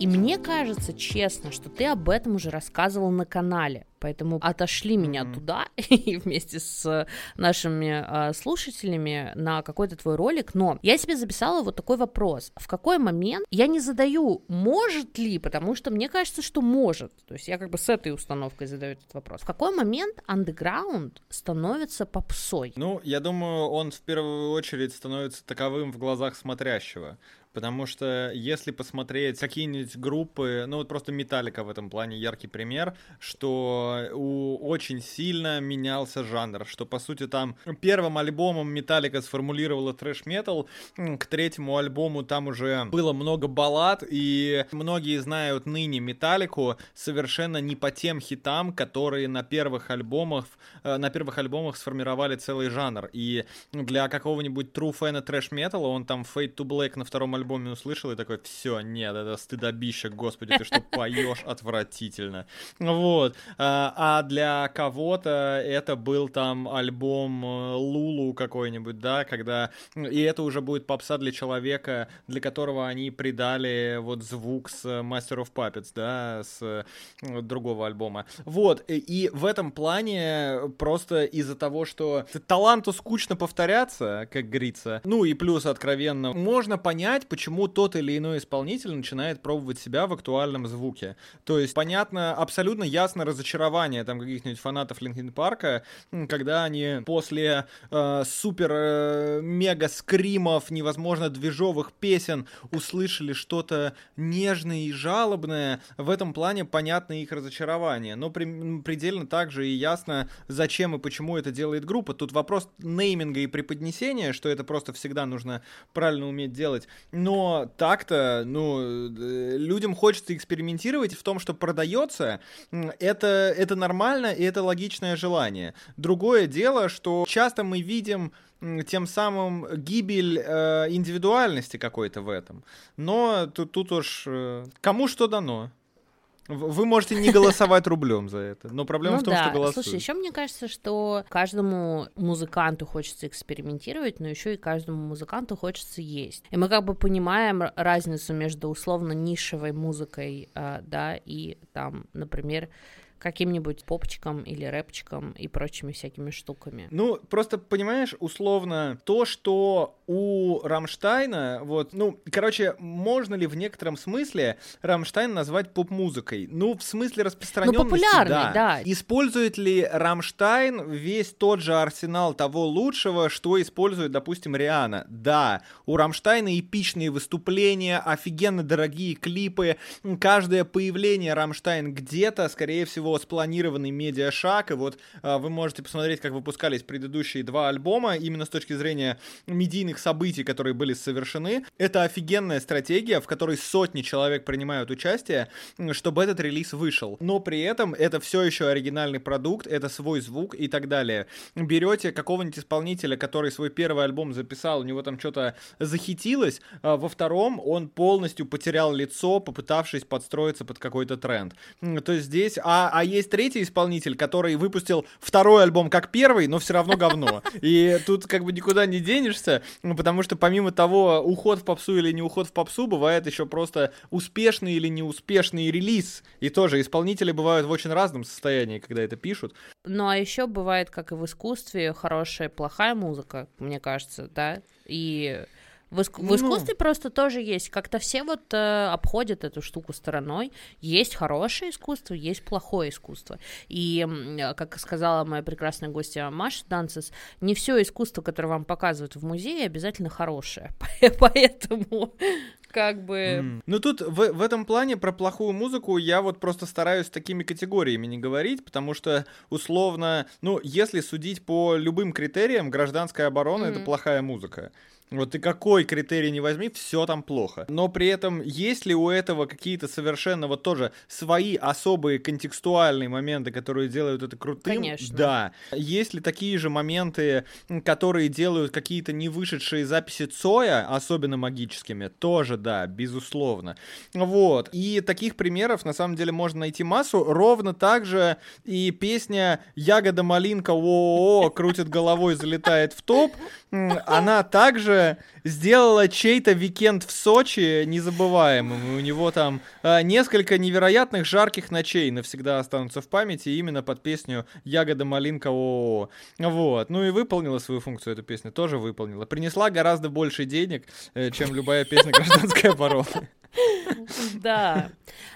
и мне кажется, честно, что ты об этом уже рассказывал на канале. Поэтому отошли меня mm-hmm. туда и вместе с нашими э, слушателями на какой-то твой ролик. Но я себе записала вот такой вопрос. В какой момент я не задаю, может ли, потому что мне кажется, что может. То есть я как бы с этой установкой задаю этот вопрос. В какой момент андеграунд становится попсой? Ну, я думаю, он в первую очередь становится таковым в глазах смотрящего. Потому что если посмотреть какие-нибудь группы, ну вот просто Металлика в этом плане яркий пример, что у очень сильно менялся жанр, что по сути там первым альбомом Металлика сформулировала трэш-метал, к третьему альбому там уже было много баллад, и многие знают ныне Металлику совершенно не по тем хитам, которые на первых альбомах, э, на первых альбомах сформировали целый жанр. И для какого-нибудь true фэна трэш-металла он там Fade to Black на втором альбоме услышал и такой, все, нет, это стыдобище, господи, ты что поешь отвратительно. Вот. А, а для кого-то это был там альбом э, Лулу какой-нибудь, да, когда... И это уже будет попса для человека, для которого они придали вот звук с Master of Puppets, да, с э, другого альбома. Вот. И в этом плане просто из-за того, что таланту скучно повторяться, как говорится, ну и плюс откровенно, можно понять, почему тот или иной исполнитель начинает пробовать себя в актуальном звуке. То есть, понятно, абсолютно ясно разочарование там каких-нибудь фанатов Линкин Парка, когда они после э, супер э, мега скримов, невозможно движовых песен услышали что-то нежное и жалобное. В этом плане понятно их разочарование. Но при, предельно также и ясно, зачем и почему это делает группа. Тут вопрос нейминга и преподнесения, что это просто всегда нужно правильно уметь делать но так-то, ну, э, людям хочется экспериментировать в том, что продается, это, это нормально и это логичное желание. Другое дело, что часто мы видим тем самым гибель э, индивидуальности какой-то в этом. Но тут, тут уж э, кому что дано. Вы можете не голосовать рублем за это, но проблема ну, в том, да. что голосуют. Слушай, еще мне кажется, что каждому музыканту хочется экспериментировать, но еще и каждому музыканту хочется есть. И мы как бы понимаем разницу между условно нишевой музыкой, э, да, и там, например, каким-нибудь попчиком или рэпчиком и прочими всякими штуками. Ну, просто, понимаешь, условно, то, что у Рамштайна, вот, ну, короче, можно ли в некотором смысле Рамштайн назвать поп-музыкой? Ну, в смысле распространенности, ну, популярный, да. да. Использует ли Рамштайн весь тот же арсенал того лучшего, что использует, допустим, Риана? Да. У Рамштайна эпичные выступления, офигенно дорогие клипы, каждое появление Рамштайн где-то, скорее всего, всего, спланированный медиашаг, и вот а, вы можете посмотреть, как выпускались предыдущие два альбома, именно с точки зрения медийных событий, которые были совершены. Это офигенная стратегия, в которой сотни человек принимают участие, чтобы этот релиз вышел. Но при этом это все еще оригинальный продукт, это свой звук и так далее. Берете какого-нибудь исполнителя, который свой первый альбом записал, у него там что-то захитилось, а во втором он полностью потерял лицо, попытавшись подстроиться под какой-то тренд. То есть здесь, а а есть третий исполнитель, который выпустил второй альбом как первый, но все равно говно. И тут как бы никуда не денешься, ну, потому что помимо того, уход в попсу или не уход в попсу, бывает еще просто успешный или неуспешный релиз. И тоже исполнители бывают в очень разном состоянии, когда это пишут. Ну а еще бывает, как и в искусстве, хорошая и плохая музыка, мне кажется, да? И в, иск... ну. в искусстве просто тоже есть. Как-то все вот э, обходят эту штуку стороной. Есть хорошее искусство, есть плохое искусство. И, как сказала моя прекрасная гостья Маша Данцес, не все искусство, которое вам показывают в музее, обязательно хорошее. Поэтому как бы... Mm. Ну тут в, в этом плане про плохую музыку я вот просто стараюсь такими категориями не говорить, потому что условно, ну, если судить по любым критериям, гражданская оборона mm-hmm. это плохая музыка. Вот и какой критерий не возьми, все там плохо. Но при этом, есть ли у этого какие-то совершенно вот тоже свои особые контекстуальные моменты, которые делают это крутым? Конечно. Да. Есть ли такие же моменты, которые делают какие-то не вышедшие записи Цоя, особенно магическими? Тоже да, безусловно. Вот. И таких примеров на самом деле можно найти массу. Ровно так же и песня «Ягода малинка о, крутит головой, залетает в топ». Она также которая сделала чей-то викенд в Сочи незабываемым. И у него там э, несколько невероятных жарких ночей навсегда останутся в памяти именно под песню «Ягода малинка о-о-о». Вот. Ну и выполнила свою функцию эта песня, тоже выполнила. Принесла гораздо больше денег, э, чем любая песня гражданской обороны. Да.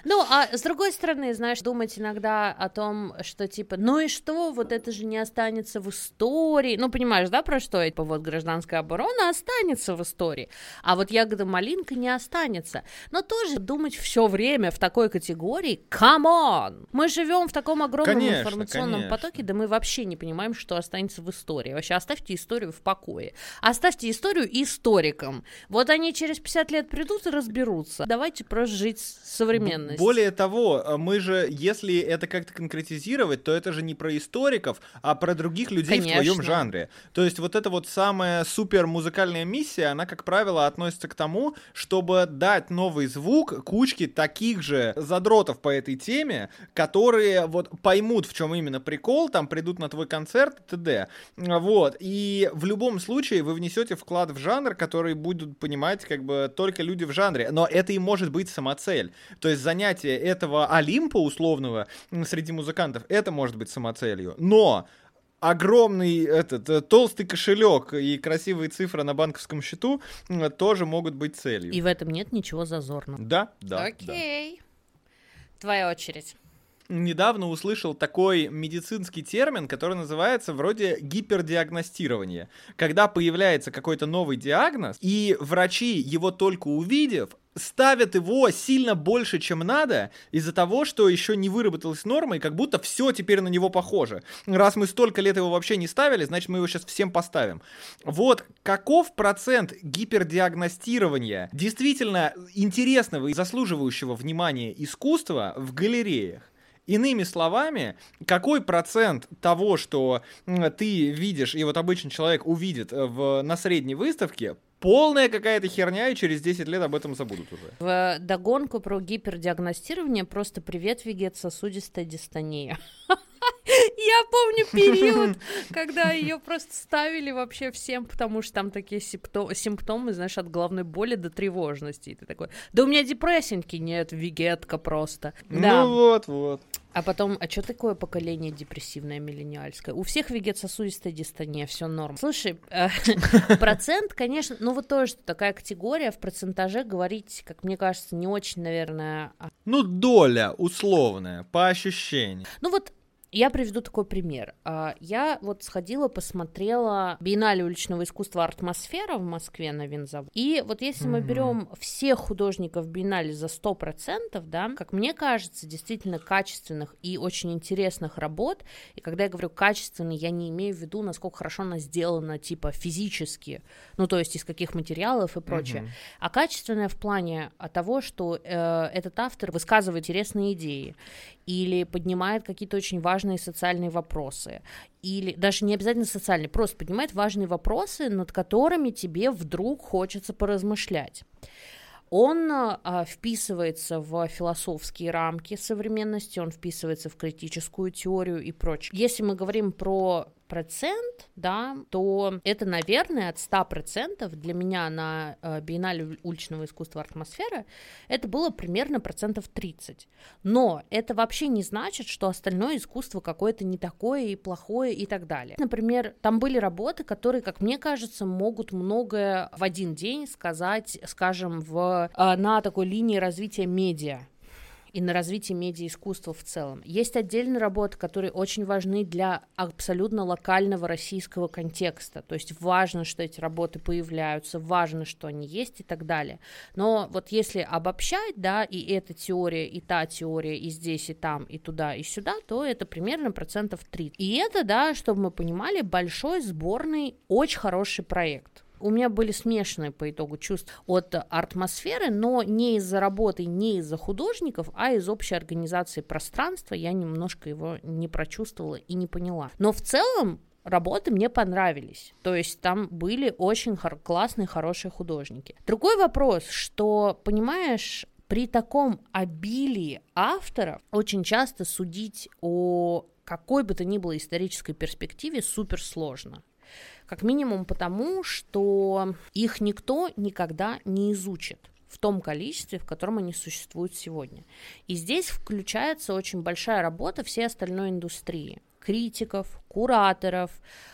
Ну, а с другой стороны, знаешь, думать иногда о том, что типа, ну и что, вот это же не останется в истории. Ну, понимаешь, да, про что это? Вот гражданская оборона останется в истории, а вот ягода малинка не останется. Но тоже думать все время в такой категории, come on! Мы живем в таком огромном конечно, информационном конечно. потоке, да мы вообще не понимаем, что останется в истории. Вообще, оставьте историю в покое. Оставьте историю историкам. Вот они через 50 лет придут и разберутся давайте просто жить современность. Более того, э, мы же, если это как-то конкретизировать, то это же не про историков, а про других людей Конечно. в твоем жанре. То есть вот эта вот самая супер музыкальная миссия, она, как правило, относится к тому, чтобы дать новый звук кучке таких же задротов по этой теме, которые вот поймут, в чем именно прикол, там придут на твой концерт, т.д. Вот. И в любом случае вы внесете вклад в жанр, который будут понимать как бы только люди в жанре. Но это и может быть самоцель. То есть занятие этого Олимпа условного среди музыкантов, это может быть самоцелью. Но огромный этот э, толстый кошелек и красивые цифры на банковском счету тоже могут быть целью. И в этом нет ничего зазорного. Да, да. Окей. Да. Твоя очередь недавно услышал такой медицинский термин, который называется вроде гипердиагностирование. Когда появляется какой-то новый диагноз, и врачи, его только увидев, ставят его сильно больше, чем надо, из-за того, что еще не выработалась норма, и как будто все теперь на него похоже. Раз мы столько лет его вообще не ставили, значит, мы его сейчас всем поставим. Вот каков процент гипердиагностирования действительно интересного и заслуживающего внимания искусства в галереях? Иными словами, какой процент того, что ты видишь, и вот обычный человек увидит э, в, на средней выставке, полная какая-то херня, и через 10 лет об этом забудут уже. В догонку про гипердиагностирование просто привет, вегет-сосудистая дистония. Я помню период, когда ее просто ставили вообще всем, потому что там такие симптомы, знаешь, от головной боли до тревожности. И ты такой, да у меня депрессинки нет, вегетка просто. Ну вот, вот. А потом, а что такое поколение депрессивное миллениальское? У всех вегетососудистая дистония, все норм. Слушай, э, процент, конечно, ну вот тоже такая категория в процентаже говорить, как мне кажется, не очень, наверное. А ну доля условная, по ощущениям. Ну вот я приведу такой пример. А, я вот сходила, посмотрела биеннале уличного искусства «Артмосфера» в Москве на Винзаводе. И вот если мы берем всех художников биеннале за 100%, да, как мне кажется, действительно качественных и очень интересных работ, и когда я говорю качественный, я не имею в виду, насколько хорошо она сделана, типа, физически, ну, то есть из каких материалов и прочее, а качественная в плане того, что э, этот автор высказывает интересные идеи или поднимает какие-то очень важные социальные вопросы, или даже не обязательно социальные, просто поднимает важные вопросы, над которыми тебе вдруг хочется поразмышлять. Он а, вписывается в философские рамки современности, он вписывается в критическую теорию и прочее. Если мы говорим про процент, да, то это, наверное, от 100% для меня на э, биеннале уличного искусства атмосфера это было примерно процентов 30. Но это вообще не значит, что остальное искусство какое-то не такое и плохое и так далее. Например, там были работы, которые, как мне кажется, могут многое в один день сказать, скажем, в, э, на такой линии развития медиа и на развитие медиаискусства в целом. Есть отдельные работы, которые очень важны для абсолютно локального российского контекста. То есть важно, что эти работы появляются, важно, что они есть и так далее. Но вот если обобщать, да, и эта теория, и та теория, и здесь, и там, и туда, и сюда, то это примерно процентов 3. И это, да, чтобы мы понимали, большой сборный, очень хороший проект у меня были смешанные по итогу чувства от атмосферы, но не из-за работы, не из-за художников, а из общей организации пространства. Я немножко его не прочувствовала и не поняла. Но в целом работы мне понравились. То есть там были очень хор- классные, хорошие художники. Другой вопрос, что, понимаешь, при таком обилии авторов очень часто судить о какой бы то ни было исторической перспективе супер сложно. Как минимум потому, что их никто никогда не изучит в том количестве, в котором они существуют сегодня. И здесь включается очень большая работа всей остальной индустрии критиков, кураторов,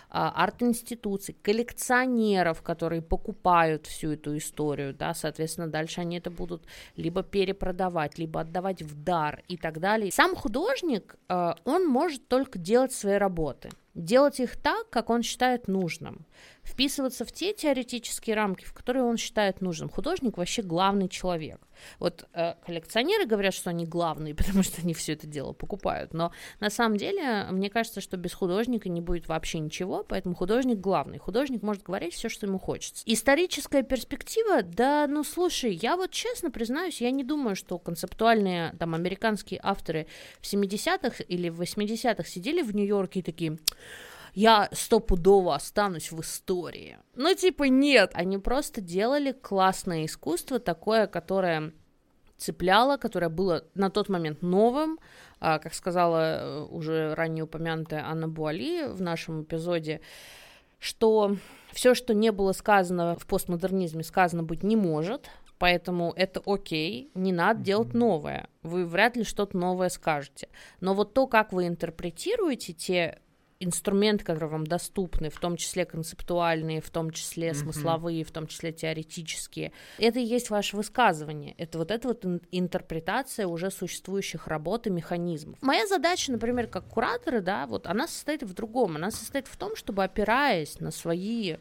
а, арт-институций, коллекционеров, которые покупают всю эту историю, да, соответственно, дальше они это будут либо перепродавать, либо отдавать в дар и так далее. Сам художник, а, он может только делать свои работы – делать их так, как он считает нужным, вписываться в те теоретические рамки, в которые он считает нужным. Художник вообще главный человек. Вот э, коллекционеры говорят, что они главные, потому что они все это дело покупают, но на самом деле мне кажется, что без художника не будет вообще ничего, поэтому художник главный. Художник может говорить все, что ему хочется. Историческая перспектива, да, ну слушай, я вот честно признаюсь, я не думаю, что концептуальные там американские авторы в 70-х или в 80-х сидели в Нью-Йорке и такие я стопудово останусь в истории. Ну, типа, нет, они просто делали классное искусство, такое, которое цепляло, которое было на тот момент новым, а, как сказала э, уже ранее упомянутая Анна Буали в нашем эпизоде, что все, что не было сказано в постмодернизме, сказано быть не может, поэтому это окей, не надо делать новое, вы вряд ли что-то новое скажете. Но вот то, как вы интерпретируете те инструменты, которые вам доступны, в том числе концептуальные, в том числе смысловые, в том числе теоретические. Это и есть ваше высказывание. Это вот эта вот интерпретация уже существующих работ и механизмов. Моя задача, например, как куратора, да, вот она состоит в другом. Она состоит в том, чтобы опираясь на свои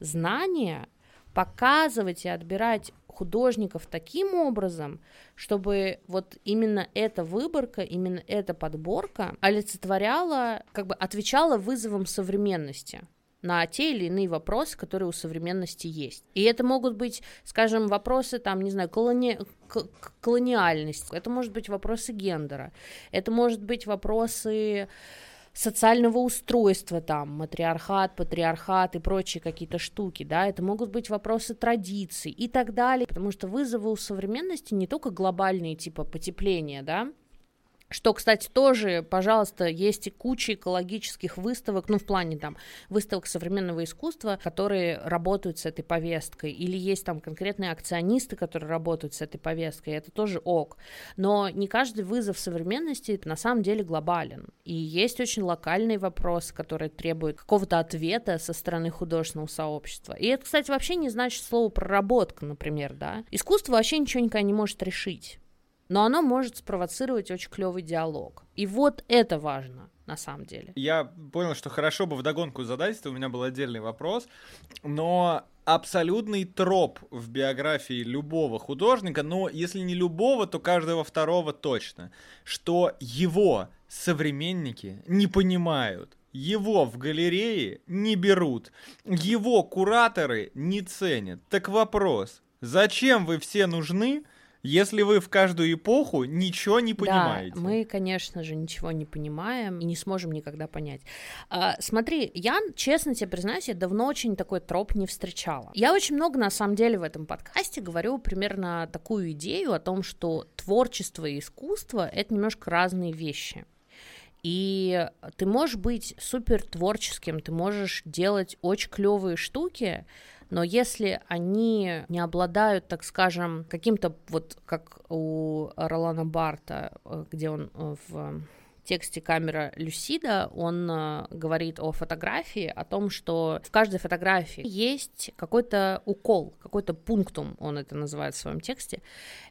знания, показывать и отбирать художников таким образом, чтобы вот именно эта выборка, именно эта подборка олицетворяла, как бы отвечала вызовам современности на те или иные вопросы, которые у современности есть. И это могут быть, скажем, вопросы, там, не знаю, колони... колониальности, это может быть вопросы гендера, это может быть вопросы социального устройства, там, матриархат, патриархат и прочие какие-то штуки, да, это могут быть вопросы традиций и так далее, потому что вызовы у современности не только глобальные, типа потепления, да, что, кстати, тоже, пожалуйста, есть и куча экологических выставок, ну, в плане там выставок современного искусства, которые работают с этой повесткой, или есть там конкретные акционисты, которые работают с этой повесткой, это тоже ок. Но не каждый вызов современности на самом деле глобален. И есть очень локальные вопросы, которые требуют какого-то ответа со стороны художественного сообщества. И это, кстати, вообще не значит слово проработка, например, да. Искусство вообще ничего никогда не может решить но оно может спровоцировать очень клевый диалог. И вот это важно на самом деле. Я понял, что хорошо бы вдогонку задать, это у меня был отдельный вопрос, но абсолютный троп в биографии любого художника, но если не любого, то каждого второго точно, что его современники не понимают, его в галерее не берут, его кураторы не ценят. Так вопрос, зачем вы все нужны, если вы в каждую эпоху ничего не понимаете. Да, мы, конечно же, ничего не понимаем и не сможем никогда понять. А, смотри, я, честно тебе признаюсь, я давно очень такой троп не встречала. Я очень много, на самом деле, в этом подкасте говорю примерно такую идею о том, что творчество и искусство — это немножко разные вещи. И ты можешь быть супер творческим, ты можешь делать очень клевые штуки, но если они не обладают, так скажем, каким-то вот как у Ролана Барта, э, где он э, в тексте камера Люсида он э, говорит о фотографии, о том, что в каждой фотографии есть какой-то укол, какой-то пунктум, он это называет в своем тексте.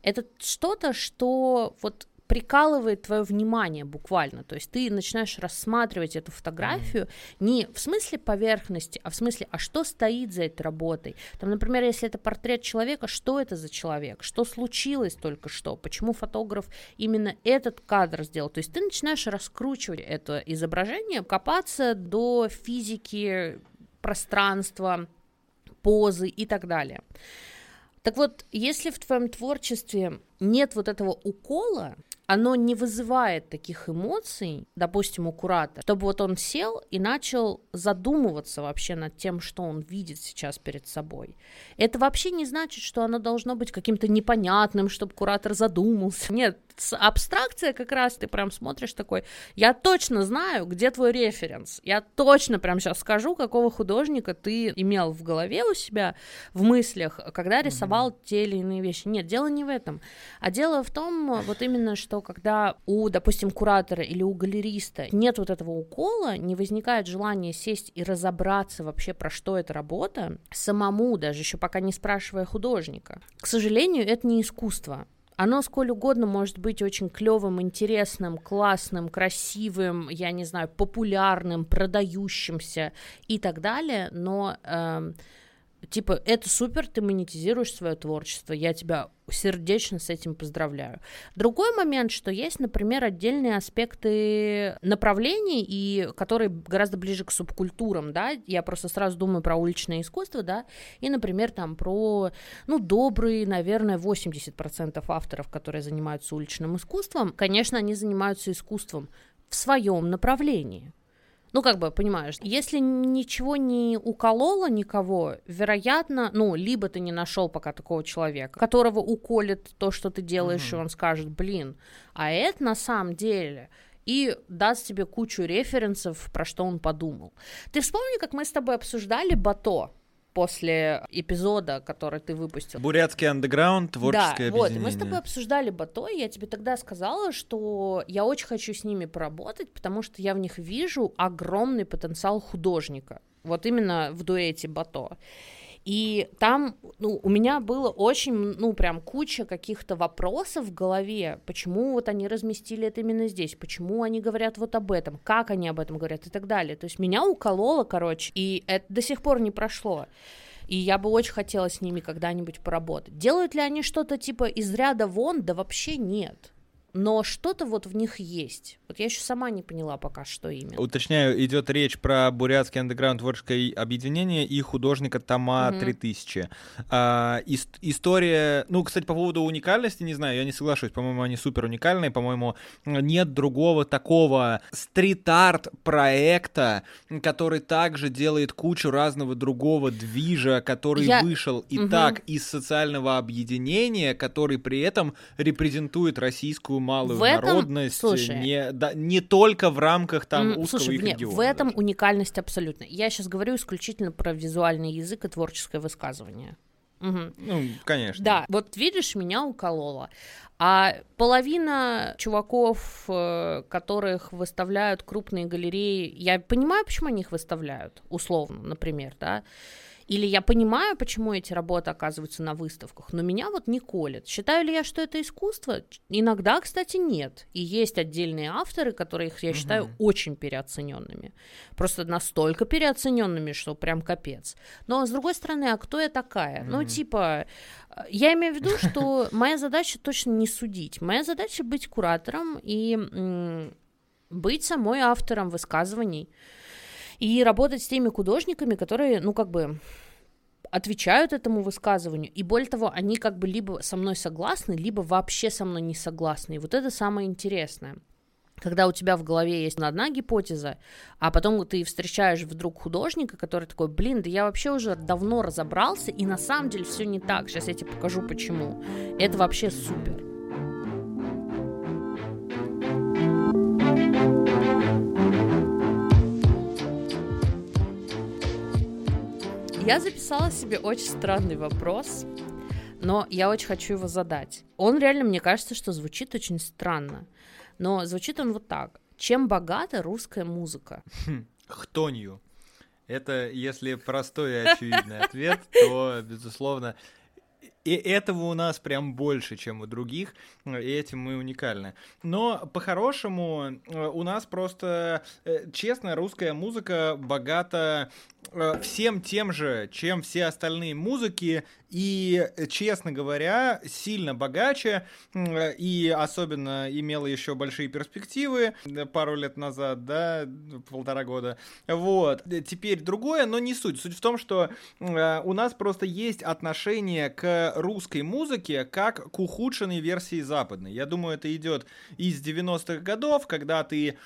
Это что-то, что вот прикалывает твое внимание буквально. То есть ты начинаешь рассматривать эту фотографию не в смысле поверхности, а в смысле, а что стоит за этой работой. Там, например, если это портрет человека, что это за человек, что случилось только что, почему фотограф именно этот кадр сделал. То есть ты начинаешь раскручивать это изображение, копаться до физики пространства, позы и так далее. Так вот, если в твоем творчестве нет вот этого укола, оно не вызывает таких эмоций, допустим, у куратора, чтобы вот он сел и начал задумываться вообще над тем, что он видит сейчас перед собой. Это вообще не значит, что оно должно быть каким-то непонятным, чтобы куратор задумался. Нет, абстракция как раз, ты прям смотришь такой, я точно знаю, где твой референс, я точно прям сейчас скажу, какого художника ты имел в голове у себя, в мыслях, когда рисовал mm-hmm. те или иные вещи. Нет, дело не в этом, а дело в том, вот именно, что когда у, допустим, куратора или у галериста нет вот этого укола, не возникает желания сесть и разобраться вообще, про что эта работа, самому, даже еще пока не спрашивая художника. К сожалению, это не искусство. Оно сколь угодно может быть очень клевым, интересным, классным, красивым, я не знаю, популярным, продающимся и так далее, но э, типа это супер, ты монетизируешь свое творчество, я тебя сердечно с этим поздравляю. Другой момент, что есть, например, отдельные аспекты направлений, и которые гораздо ближе к субкультурам, да, я просто сразу думаю про уличное искусство, да, и, например, там про, ну, добрые, наверное, 80% авторов, которые занимаются уличным искусством, конечно, они занимаются искусством в своем направлении. Ну, как бы, понимаешь, если ничего не укололо никого, вероятно, ну, либо ты не нашел пока такого человека, которого уколет то, что ты делаешь, mm-hmm. и он скажет, блин, а это на самом деле и даст тебе кучу референсов, про что он подумал. Ты вспомни, как мы с тобой обсуждали Бато, после эпизода, который ты выпустил. Бурятский андеграунд, творческое да, вот, мы с тобой обсуждали Бато, и я тебе тогда сказала, что я очень хочу с ними поработать, потому что я в них вижу огромный потенциал художника. Вот именно в дуэте Бато. И там ну, у меня было очень, ну, прям куча каких-то вопросов в голове, почему вот они разместили это именно здесь, почему они говорят вот об этом, как они об этом говорят и так далее. То есть меня укололо, короче, и это до сих пор не прошло. И я бы очень хотела с ними когда-нибудь поработать. Делают ли они что-то типа из ряда вон? Да вообще нет но что-то вот в них есть. Вот я еще сама не поняла пока, что именно. Уточняю, идет речь про бурятский андеграунд творческое объединение и художника Тома угу. 3000. А, ис- история, ну, кстати, по поводу уникальности, не знаю, я не соглашусь, по-моему, они супер уникальные, по-моему, нет другого такого стрит-арт проекта, который также делает кучу разного другого движа, который я... вышел и угу. так из социального объединения, который при этом репрезентует российскую малую в этом, народность, слушай, не, да, не только в рамках там узкого слушай, их нет, региона. в этом даже. уникальность абсолютно. Я сейчас говорю исключительно про визуальный язык и творческое высказывание. Угу. Ну, конечно. Да, вот видишь, меня укололо. А половина чуваков, э, которых выставляют крупные галереи, я понимаю, почему они их выставляют, условно, например, да, или я понимаю, почему эти работы оказываются на выставках, но меня вот не колет. Считаю ли я, что это искусство? Иногда, кстати, нет. И есть отдельные авторы, которые я угу. считаю очень переоцененными. Просто настолько переоцененными, что прям капец. Но с другой стороны, а кто я такая? Угу. Ну, типа, я имею в виду, что моя задача точно не судить. Моя задача быть куратором и быть самой автором высказываний и работать с теми художниками, которые, ну, как бы отвечают этому высказыванию, и более того, они как бы либо со мной согласны, либо вообще со мной не согласны. И вот это самое интересное. Когда у тебя в голове есть одна гипотеза, а потом ты встречаешь вдруг художника, который такой, блин, да я вообще уже давно разобрался, и на самом деле все не так. Сейчас я тебе покажу почему. Это вообще супер. Я записала себе очень странный вопрос, но я очень хочу его задать. Он реально, мне кажется, что звучит очень странно. Но звучит он вот так. Чем богата русская музыка? Хм, хтонью. Это, если простой и очевидный ответ, то, безусловно, И этого у нас прям больше, чем у других, и этим мы уникальны. Но по-хорошему у нас просто, честно, русская музыка богата всем тем же, чем все остальные музыки, и, честно говоря, сильно богаче, и особенно имела еще большие перспективы пару лет назад, да, полтора года. Вот. Теперь другое, но не суть. Суть в том, что э, у нас просто есть отношение к русской музыке как к ухудшенной версии западной. Я думаю, это идет из 90-х годов, когда ты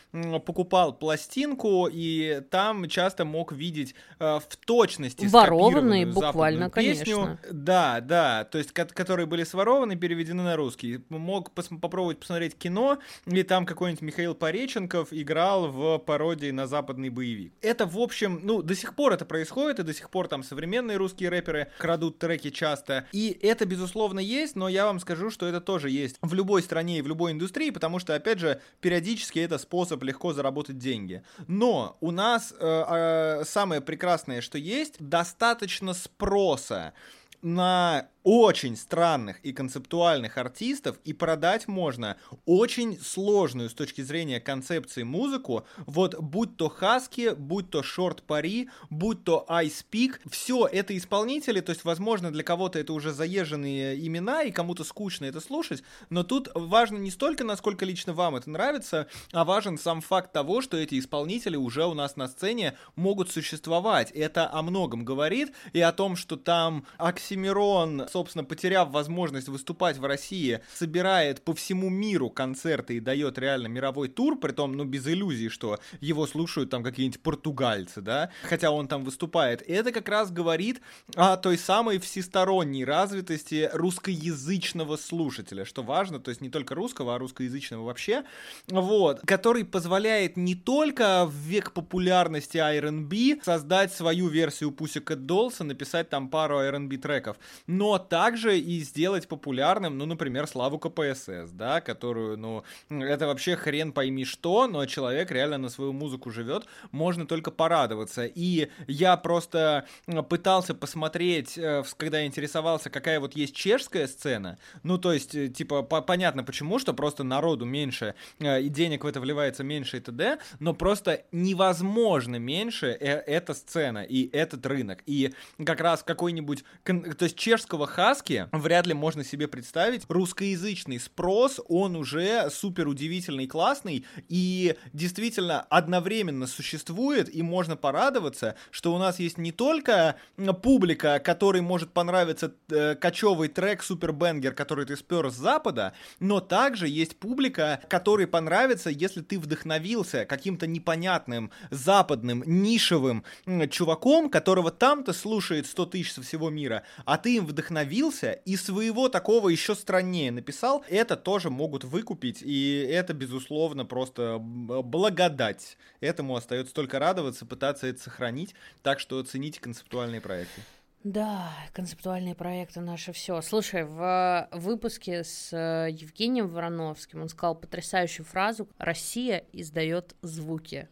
покупал пластинку, и там часто мог видеть э, в точности Ворованные буквально, песню. конечно. Да, да, то есть, которые были сворованы, переведены на русский. Мог пос попробовать посмотреть кино, и там какой-нибудь Михаил Пореченков играл в пародии на западный боевик. Это, в общем, ну, до сих пор это происходит, и до сих пор там современные русские рэперы крадут треки часто. И это, безусловно, есть, но я вам скажу, что это тоже есть в любой стране и в любой индустрии, потому что, опять же, периодически это способ легко заработать деньги. Но у нас э, э, самое прекрасное, что есть, достаточно спроса на очень странных и концептуальных артистов, и продать можно очень сложную с точки зрения концепции музыку, вот будь то Хаски, будь то Шорт Пари, будь то Ice Peak, все это исполнители, то есть, возможно, для кого-то это уже заезженные имена, и кому-то скучно это слушать, но тут важно не столько, насколько лично вам это нравится, а важен сам факт того, что эти исполнители уже у нас на сцене могут существовать. Это о многом говорит, и о том, что там Оксимирон, собственно, потеряв возможность выступать в России, собирает по всему миру концерты и дает реально мировой тур, при том, ну, без иллюзий, что его слушают там какие-нибудь португальцы, да, хотя он там выступает. И это как раз говорит о той самой всесторонней развитости русскоязычного слушателя, что важно, то есть не только русского, а русскоязычного вообще, вот, который позволяет не только в век популярности R&B создать свою версию Pussycat Dolls, написать там пару R&B треков, но также и сделать популярным, ну, например, славу КПСС, да, которую, ну, это вообще хрен пойми что, но человек реально на свою музыку живет, можно только порадоваться. И я просто пытался посмотреть, э, когда интересовался, какая вот есть чешская сцена, ну, то есть, э, типа, по понятно почему, что просто народу меньше, э, и денег в это вливается меньше и т.д., но просто невозможно меньше эта сцена и этот рынок. И как раз какой-нибудь, то есть чешского Хаски вряд ли можно себе представить. Русскоязычный спрос, он уже супер удивительный, классный, и действительно одновременно существует, и можно порадоваться, что у нас есть не только публика, которой может понравиться э, кочевый трек Супербенгер, который ты спер с запада, но также есть публика, которой понравится, если ты вдохновился каким-то непонятным западным нишевым чуваком, которого там-то слушает 100 тысяч со всего мира, а ты им вдохновился вдохновился и своего такого еще страннее написал, это тоже могут выкупить, и это, безусловно, просто благодать. Этому остается только радоваться, пытаться это сохранить, так что цените концептуальные проекты. Да, концептуальные проекты наши все. Слушай, в выпуске с э, Евгением Вороновским он сказал потрясающую фразу «Россия издает звуки».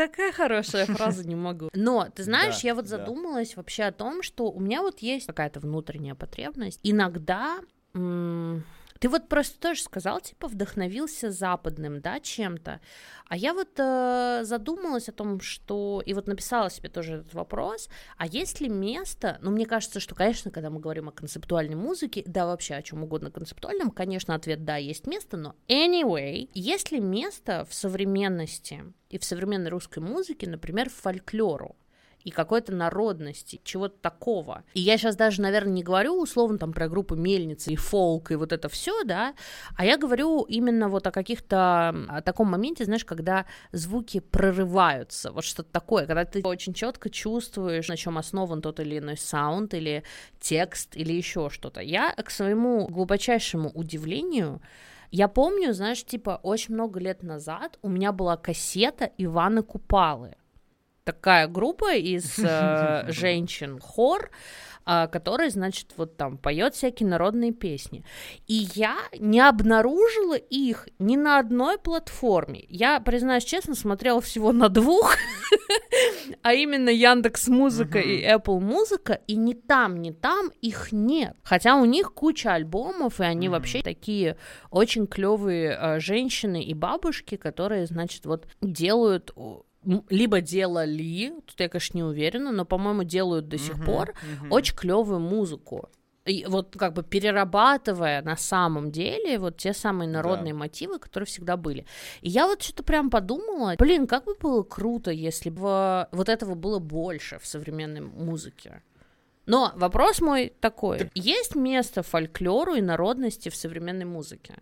Такая хорошая фраза, не могу. Но, ты знаешь, да, я вот задумалась да. вообще о том, что у меня вот есть какая-то внутренняя потребность. Иногда ты вот просто тоже сказал, типа, вдохновился западным, да, чем-то. А я вот э, задумалась о том, что... И вот написала себе тоже этот вопрос. А есть ли место... Ну, мне кажется, что, конечно, когда мы говорим о концептуальной музыке, да, вообще о чем угодно концептуальном, конечно, ответ «да», есть место, но anyway, есть ли место в современности и в современной русской музыке, например, фольклору? И какой-то народности, чего-то такого. И я сейчас даже, наверное, не говорю условно там про группу Мельницы и фолк и вот это все, да, а я говорю именно вот о каких-то, о таком моменте, знаешь, когда звуки прорываются, вот что-то такое, когда ты очень четко чувствуешь, на чем основан тот или иной саунд или текст или еще что-то. Я, к своему глубочайшему удивлению, я помню, знаешь, типа, очень много лет назад у меня была кассета Ивана Купалы. Такая группа из э, женщин, хор, а, который, значит, вот там поет всякие народные песни. И я не обнаружила их ни на одной платформе. Я, признаюсь честно, смотрела всего на двух, а именно Яндекс Музыка и Apple Музыка, и ни там, ни там их нет. Хотя у них куча альбомов, и они вообще такие очень клевые э, женщины и бабушки, которые, значит, вот делают либо делали, тут я, конечно, не уверена, но, по-моему, делают до сих uh-huh, пор uh-huh. очень клевую музыку. И вот как бы перерабатывая на самом деле вот те самые народные да. мотивы, которые всегда были. И я вот что-то прям подумала, блин, как бы было круто, если бы вот этого было больше в современной музыке. Но вопрос мой такой: так... есть место фольклору и народности в современной музыке?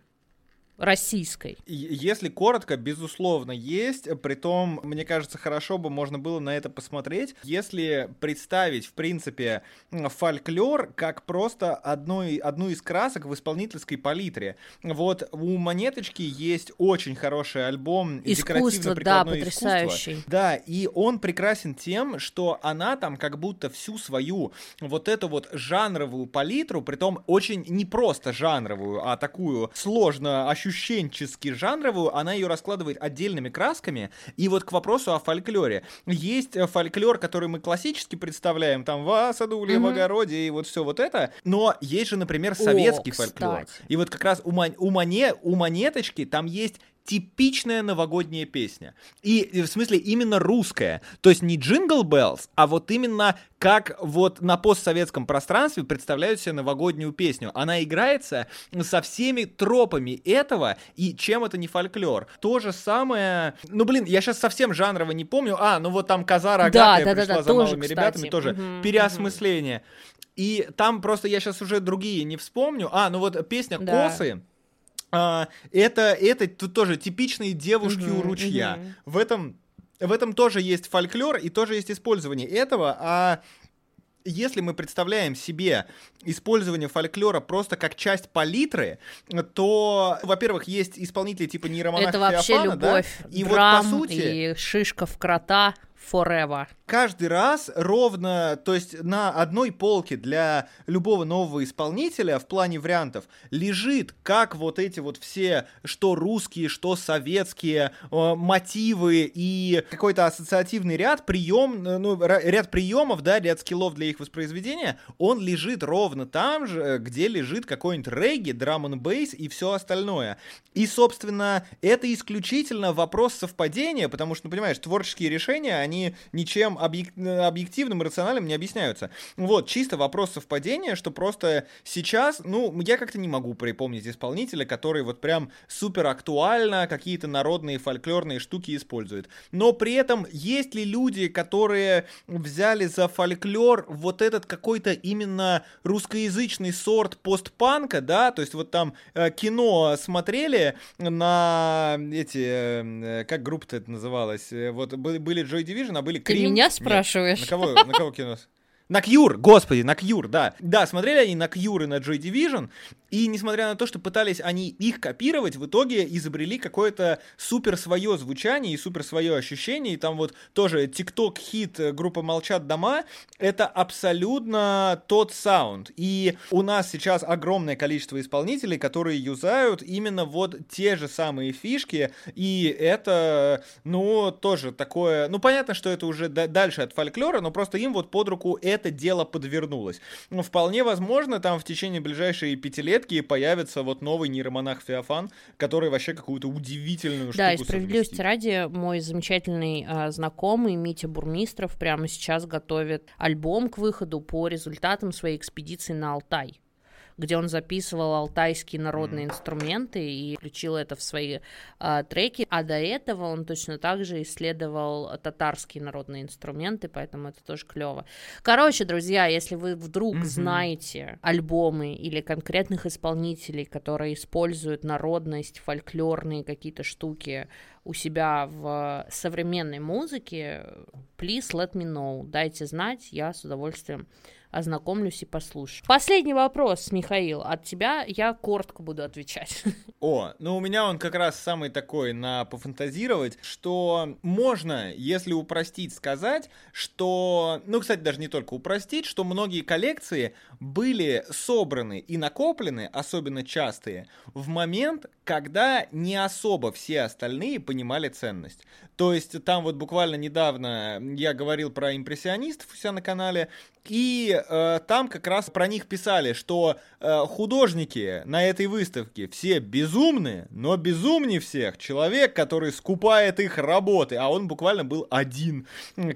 Российской? Если коротко, безусловно, есть. Притом, мне кажется, хорошо бы можно было на это посмотреть, если представить, в принципе, фольклор как просто одной, одну из красок в исполнительской палитре. Вот у Монеточки есть очень хороший альбом Искусство, да, потрясающий. Искусство. Да, и он прекрасен тем, что она там как будто всю свою вот эту вот жанровую палитру, притом очень не просто жанровую, а такую сложно ощущающую ощущенчески жанровую, она ее раскладывает отдельными красками. И вот к вопросу о фольклоре. Есть э, фольклор, который мы классически представляем, там в Асадуле, mm-hmm. в огороде и вот все вот это. Но есть же, например, советский О, фольклор. И вот как раз у, мон- у, моне- у монеточки там есть типичная новогодняя песня. И в смысле именно русская. То есть не Jingle Bells, а вот именно как вот на постсоветском пространстве представляют себе новогоднюю песню. Она играется со всеми тропами этого, и чем это не фольклор. То же самое... Ну, блин, я сейчас совсем жанрово не помню. А, ну вот там Коза Рогатая да, да, пришла да, да, за тоже, малыми кстати. ребятами, тоже угу, переосмысление. Угу. И там просто я сейчас уже другие не вспомню. А, ну вот песня да. «Косы», а, это, это тут тоже типичные девушки uh-huh, у ручья. Uh-huh. В этом в этом тоже есть фольклор и тоже есть использование этого, а если мы представляем себе использование фольклора просто как часть палитры, то, во-первых, есть исполнители типа нейромонах Это вообще Феофана, любовь, да? и драм, вот по сути... и шишка в крота forever. Каждый раз ровно, то есть на одной полке для любого нового исполнителя в плане вариантов лежит, как вот эти вот все, что русские, что советские э, мотивы и какой-то ассоциативный ряд прием, э, ну, ряд приемов, да, ряд скиллов для их воспроизведения, он лежит ровно там же, э, где лежит какой-нибудь регги, драм н бейс и все остальное. И, собственно, это исключительно вопрос совпадения, потому что, ну, понимаешь, творческие решения, они ничем объективным и рациональным не объясняются. Вот, чисто вопрос совпадения, что просто сейчас, ну, я как-то не могу припомнить исполнителя, который вот прям супер актуально какие-то народные фольклорные штуки использует. Но при этом есть ли люди, которые взяли за фольклор вот этот какой-то именно русскоязычный сорт постпанка, да, то есть вот там э, кино смотрели на эти, э, как группа-то это называлась, э, вот были Joy Division, а были были Крим. Ты меня спрашиваешь? Нет. На кого, на кого кинулся? На Кьюр, господи, на Кьюр, да. Да, смотрели они на Кьюр и на Joy Division, и несмотря на то, что пытались они их копировать, в итоге изобрели какое-то супер свое звучание и супер свое ощущение, и там вот тоже TikTok-хит э, группа «Молчат дома» — это абсолютно тот саунд. И у нас сейчас огромное количество исполнителей, которые юзают именно вот те же самые фишки, и это, ну, тоже такое... Ну, понятно, что это уже дальше от фольклора, но просто им вот под руку это дело подвернулось. Ну, вполне возможно, там в течение ближайшей пятилетки появится вот новый нейромонах Феофан, который вообще какую-то удивительную штуку Да, и справедливости ради, мой замечательный а, знакомый Митя Бурмистров прямо сейчас готовит альбом к выходу по результатам своей экспедиции на Алтай где он записывал алтайские народные инструменты и включил это в свои э, треки. А до этого он точно так же исследовал татарские народные инструменты, поэтому это тоже клево. Короче, друзья, если вы вдруг mm-hmm. знаете альбомы или конкретных исполнителей, которые используют народность, фольклорные какие-то штуки у себя в современной музыке, please let me know. Дайте знать, я с удовольствием ознакомлюсь и послушаю. Последний вопрос, Михаил, от тебя я коротко буду отвечать. О, ну у меня он как раз самый такой на пофантазировать, что можно, если упростить, сказать, что, ну, кстати, даже не только упростить, что многие коллекции были собраны и накоплены, особенно частые, в момент, когда не особо все остальные понимали ценность. То есть там вот буквально недавно я говорил про импрессионистов у себя на канале, и э, там как раз про них писали, что э, художники на этой выставке все безумные, но безумнее всех человек, который скупает их работы, а он буквально был один,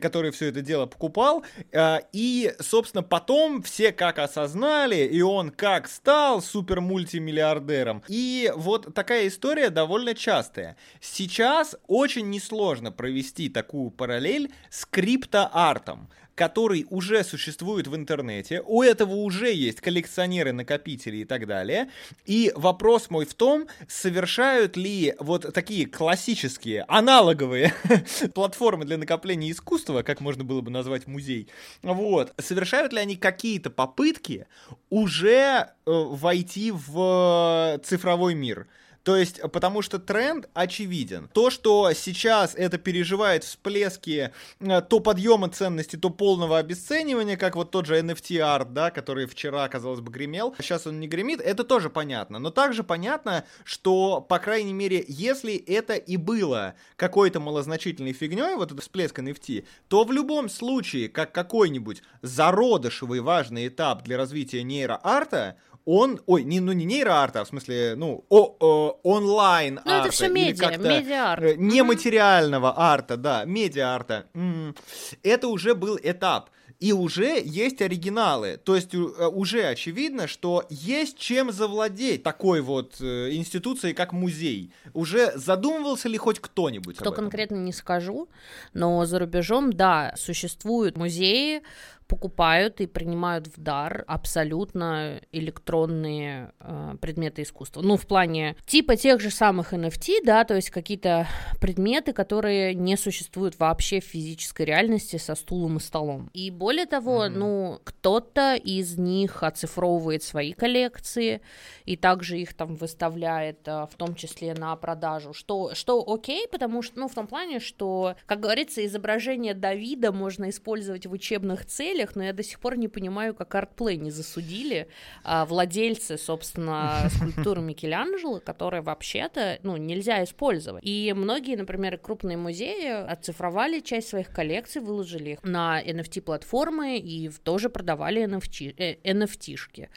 который все это дело покупал. Э, и, собственно, потом все как осознали, и он как стал супер мультимиллиардером. И вот такая история довольно частая. Сейчас очень несложно провести такую параллель с криптоартом который уже существует в интернете, у этого уже есть коллекционеры, накопители и так далее. И вопрос мой в том, совершают ли вот такие классические, аналоговые платформы для накопления искусства, как можно было бы назвать музей, вот, совершают ли они какие-то попытки уже э, войти в цифровой мир? То есть, потому что тренд очевиден. То, что сейчас это переживает всплески э, то подъема ценности, то полного обесценивания, как вот тот же NFT арт, да, который вчера, казалось бы, гремел, сейчас он не гремит, это тоже понятно. Но также понятно, что, по крайней мере, если это и было какой-то малозначительной фигней, вот этот всплеск NFT, то в любом случае, как какой-нибудь зародышевый важный этап для развития нейроарта, он, ой, не, ну не нейроарта, а в смысле, ну, о, о, онлайн арта. Ну, это все медиа, медиа-арт. Э, нематериального mm-hmm. арта, да, медиа-арта. Mm. Это уже был этап. И уже есть оригиналы. То есть э, уже очевидно, что есть чем завладеть такой вот э, институцией, как музей. Уже задумывался ли хоть кто-нибудь? Кто конкретно не скажу, но за рубежом, да, существуют музеи, покупают и принимают в дар абсолютно электронные э, предметы искусства. Ну, в плане типа тех же самых NFT, да, то есть какие-то предметы, которые не существуют вообще в физической реальности со стулом и столом. И более того, mm-hmm. ну, кто-то из них оцифровывает свои коллекции и также их там выставляет, э, в том числе на продажу, что, что окей, потому что, ну, в том плане, что, как говорится, изображение Давида можно использовать в учебных целях, целях, но я до сих пор не понимаю, как артплей не засудили а, владельцы, собственно, скульптуры Микеланджело, которые вообще-то, ну, нельзя использовать. И многие, например, крупные музеи оцифровали часть своих коллекций, выложили их на NFT-платформы и тоже продавали NFT, э, NFT-шки.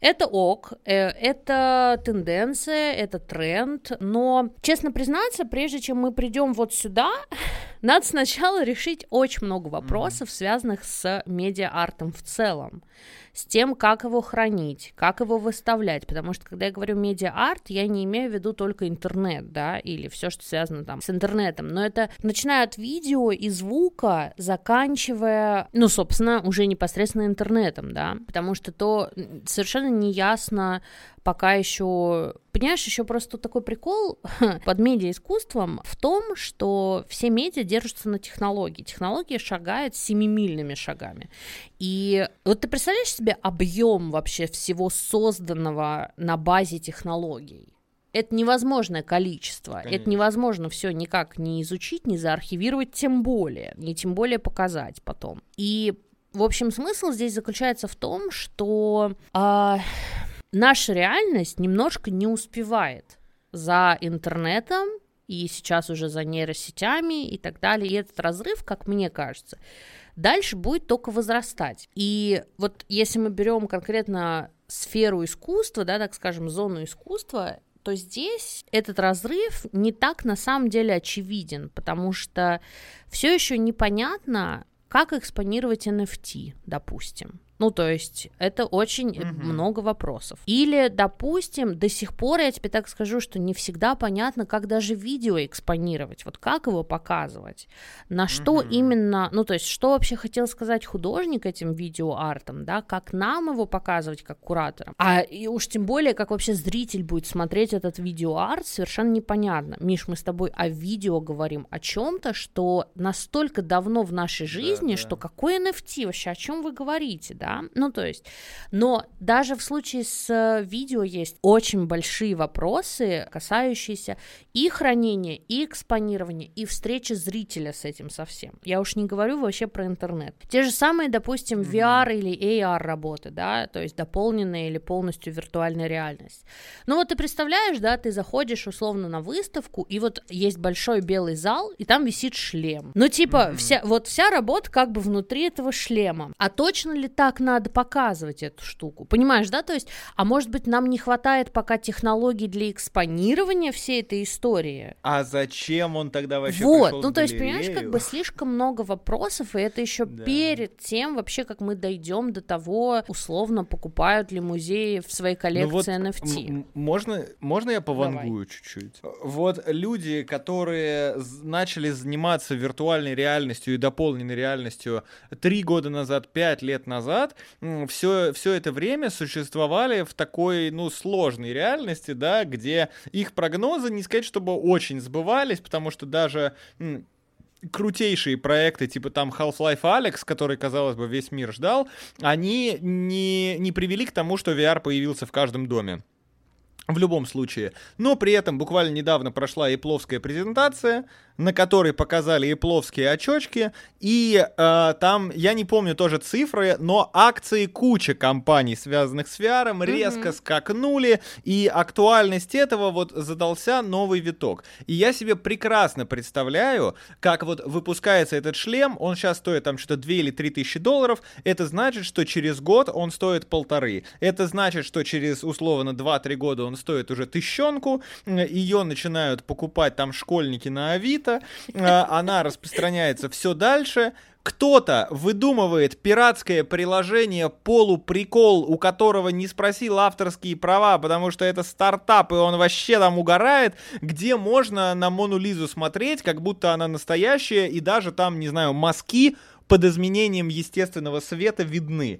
Это ок, э, это тенденция, это тренд, но, честно признаться, прежде чем мы придем вот сюда, надо сначала решить очень много вопросов, mm-hmm. связанных с медиа-артом в целом с тем, как его хранить, как его выставлять, потому что, когда я говорю медиа-арт, я не имею в виду только интернет, да, или все, что связано там с интернетом, но это начиная от видео и звука, заканчивая, ну, собственно, уже непосредственно интернетом, да, потому что то совершенно неясно, пока еще... Понимаешь, еще просто такой прикол под медиа-искусством в том, что все медиа держатся на технологии. Технология шагает семимильными шагами. И вот ты представляешь себе объем вообще всего созданного на базе технологий? Это невозможное количество. Конечно. Это невозможно все никак не изучить, не заархивировать, тем более, не тем более показать потом. И в общем, смысл здесь заключается в том, что э, наша реальность немножко не успевает за интернетом и сейчас уже за нейросетями и так далее. И этот разрыв, как мне кажется, дальше будет только возрастать. И вот если мы берем конкретно сферу искусства, да, так скажем, зону искусства, то здесь этот разрыв не так на самом деле очевиден, потому что все еще непонятно, как экспонировать NFT, допустим. Ну, то есть это очень угу. много вопросов. Или, допустим, до сих пор я тебе так скажу, что не всегда понятно, как даже видео экспонировать, вот как его показывать, на что угу. именно, ну, то есть что вообще хотел сказать художник этим видеоартом, да, как нам его показывать как кураторам, а и уж тем более, как вообще зритель будет смотреть этот видеоарт, совершенно непонятно. Миш, мы с тобой о видео говорим, о чем-то, что настолько давно в нашей жизни, да, да. что какой NFT вообще, о чем вы говорите, да? Да, ну то есть, но даже в случае с видео есть очень большие вопросы, касающиеся и хранения, и экспонирования, и встречи зрителя с этим совсем. Я уж не говорю вообще про интернет. Те же самые, допустим, VR или AR работы, да, то есть дополненная или полностью виртуальная реальность. Ну вот ты представляешь, да, ты заходишь условно на выставку, и вот есть большой белый зал, и там висит шлем. Ну типа, mm-hmm. вся, вот вся работа как бы внутри этого шлема. А точно ли так надо показывать эту штуку? Понимаешь, да? То есть, а может быть, нам не хватает пока технологий для экспонирования всей этой истории? А зачем он тогда вообще Вот, ну то есть, понимаешь, как бы слишком много вопросов, и это еще да. перед тем вообще, как мы дойдем до того, условно, покупают ли музеи в своей коллекции ну, вот NFT. Можно, можно я повангую чуть-чуть? Вот люди, которые начали заниматься виртуальной реальностью и дополненной реальностью три года назад, пять лет назад, все, все это время существовали в такой, ну, сложной реальности, да, где их прогнозы, не сказать, чтобы очень сбывались, потому что даже крутейшие проекты, типа там Half-Life Alex, который, казалось бы, весь мир ждал, они не, не привели к тому, что VR появился в каждом доме. В любом случае. Но при этом буквально недавно прошла Ипловская презентация, на которой показали ипловские очочки, и э, там, я не помню тоже цифры, но акции куча компаний, связанных с VR, mm-hmm. резко скакнули, и актуальность этого вот задался новый виток. И я себе прекрасно представляю, как вот выпускается этот шлем, он сейчас стоит там что-то 2 или 3 тысячи долларов, это значит, что через год он стоит полторы. Это значит, что через условно 2-3 года он стоит уже тысячонку, ее начинают покупать там школьники на Авито, э, она распространяется все дальше, кто-то выдумывает пиратское приложение полуприкол, у которого не спросил авторские права, потому что это стартап, и он вообще там угорает, где можно на Мону Лизу смотреть, как будто она настоящая, и даже там, не знаю, мазки под изменением естественного света видны.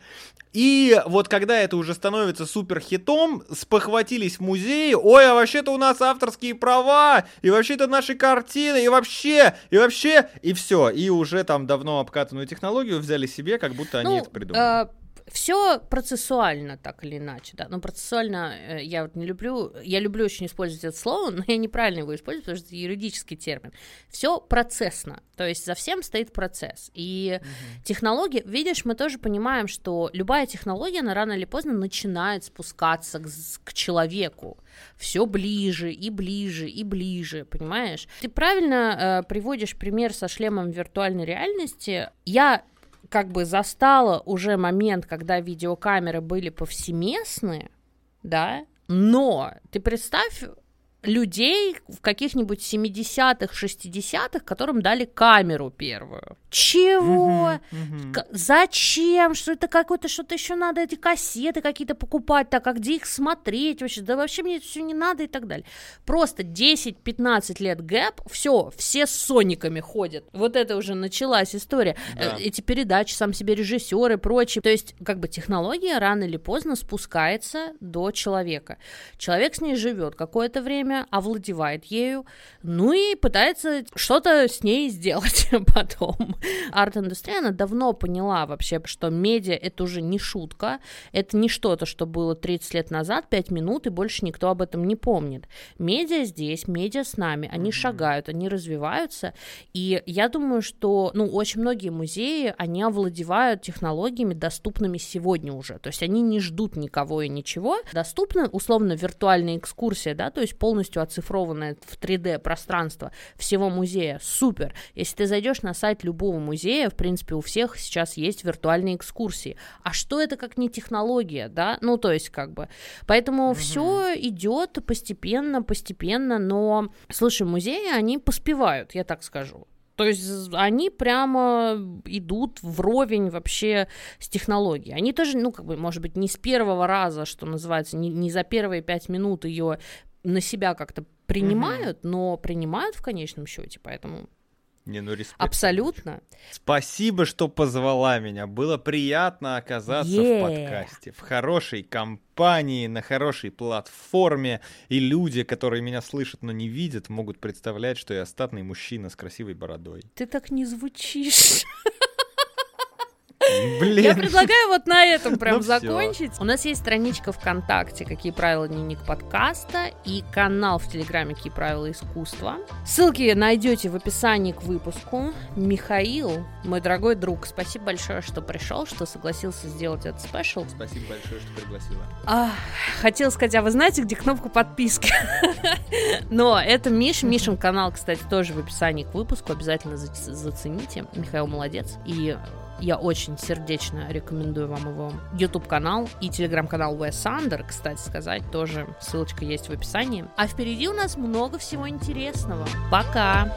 И вот когда это уже становится супер хитом, спохватились в музее, ой, а вообще-то у нас авторские права, и вообще-то наши картины, и вообще, и вообще, и все. И уже там давно обкатанную технологию взяли себе, как будто они ну, это придумали. А, все процессуально, так или иначе, да. Но процессуально э, я вот не люблю, я люблю очень использовать это слово, но я неправильно его использую, потому что это юридический термин. Все процессно, то есть за всем стоит процесс. И угу. технологии, видишь, мы тоже понимаем, что любая технология, она рано или поздно начинает спускаться к, к человеку все ближе и ближе и ближе, понимаешь? Ты правильно э, приводишь пример со шлемом виртуальной реальности. Я как бы застала уже момент, когда видеокамеры были повсеместны, да, но ты представь людей в каких-нибудь 70-х, 60-х, которым дали камеру первую. Чего? Uh-huh, uh-huh. Зачем? Что это какое-то что-то еще надо, эти кассеты какие-то покупать, так, а где их смотреть вообще? Да вообще мне это все не надо и так далее. Просто 10-15 лет гэп, все, все с сониками ходят. Вот это уже началась история. Да. Э, эти передачи, сам себе режиссеры, прочее. То есть, как бы технология рано или поздно спускается до человека. Человек с ней живет какое-то время, время, овладевает ею, ну и пытается что-то с ней сделать потом. Арт-индустрия, она давно поняла вообще, что медиа — это уже не шутка, это не что-то, что было 30 лет назад, 5 минут, и больше никто об этом не помнит. Медиа здесь, медиа с нами, они mm-hmm. шагают, они развиваются, и я думаю, что, ну, очень многие музеи, они овладевают технологиями, доступными сегодня уже, то есть они не ждут никого и ничего, доступна, условно, виртуальная экскурсия, да, то есть полностью полностью оцифрованное в 3D пространство всего музея. Супер. Если ты зайдешь на сайт любого музея, в принципе, у всех сейчас есть виртуальные экскурсии. А что это как не технология, да? Ну, то есть, как бы. Поэтому угу. все идет постепенно, постепенно, но, слушай, музеи, они поспевают, я так скажу. То есть они прямо идут вровень вообще с технологией. Они тоже, ну, как бы, может быть, не с первого раза, что называется, не, не за первые пять минут ее на себя как-то принимают, угу. но принимают в конечном счете, поэтому не, ну респект. Абсолютно. Спасибо, что позвала меня. Было приятно оказаться yeah. в подкасте, в хорошей компании, на хорошей платформе. И люди, которые меня слышат, но не видят, могут представлять, что я статный мужчина с красивой бородой. Ты так не звучишь. Блин. Я предлагаю вот на этом прям Ну закончить. У нас есть страничка ВКонтакте «Какие правила дневник подкаста» и канал в Телеграме «Какие правила искусства». Ссылки найдете в описании к выпуску. Михаил, мой дорогой друг, спасибо большое, что пришел, что согласился сделать этот спешл. Спасибо большое, что пригласила. А, хотела сказать, а вы знаете, где кнопка подписки? Но это Миша. Мишин канал, кстати, тоже в описании к выпуску. Обязательно за- зацените. Михаил молодец. И я очень сердечно рекомендую вам его YouTube-канал и телеграм-канал Wes Under, кстати сказать, тоже ссылочка есть в описании. А впереди у нас много всего интересного. Пока!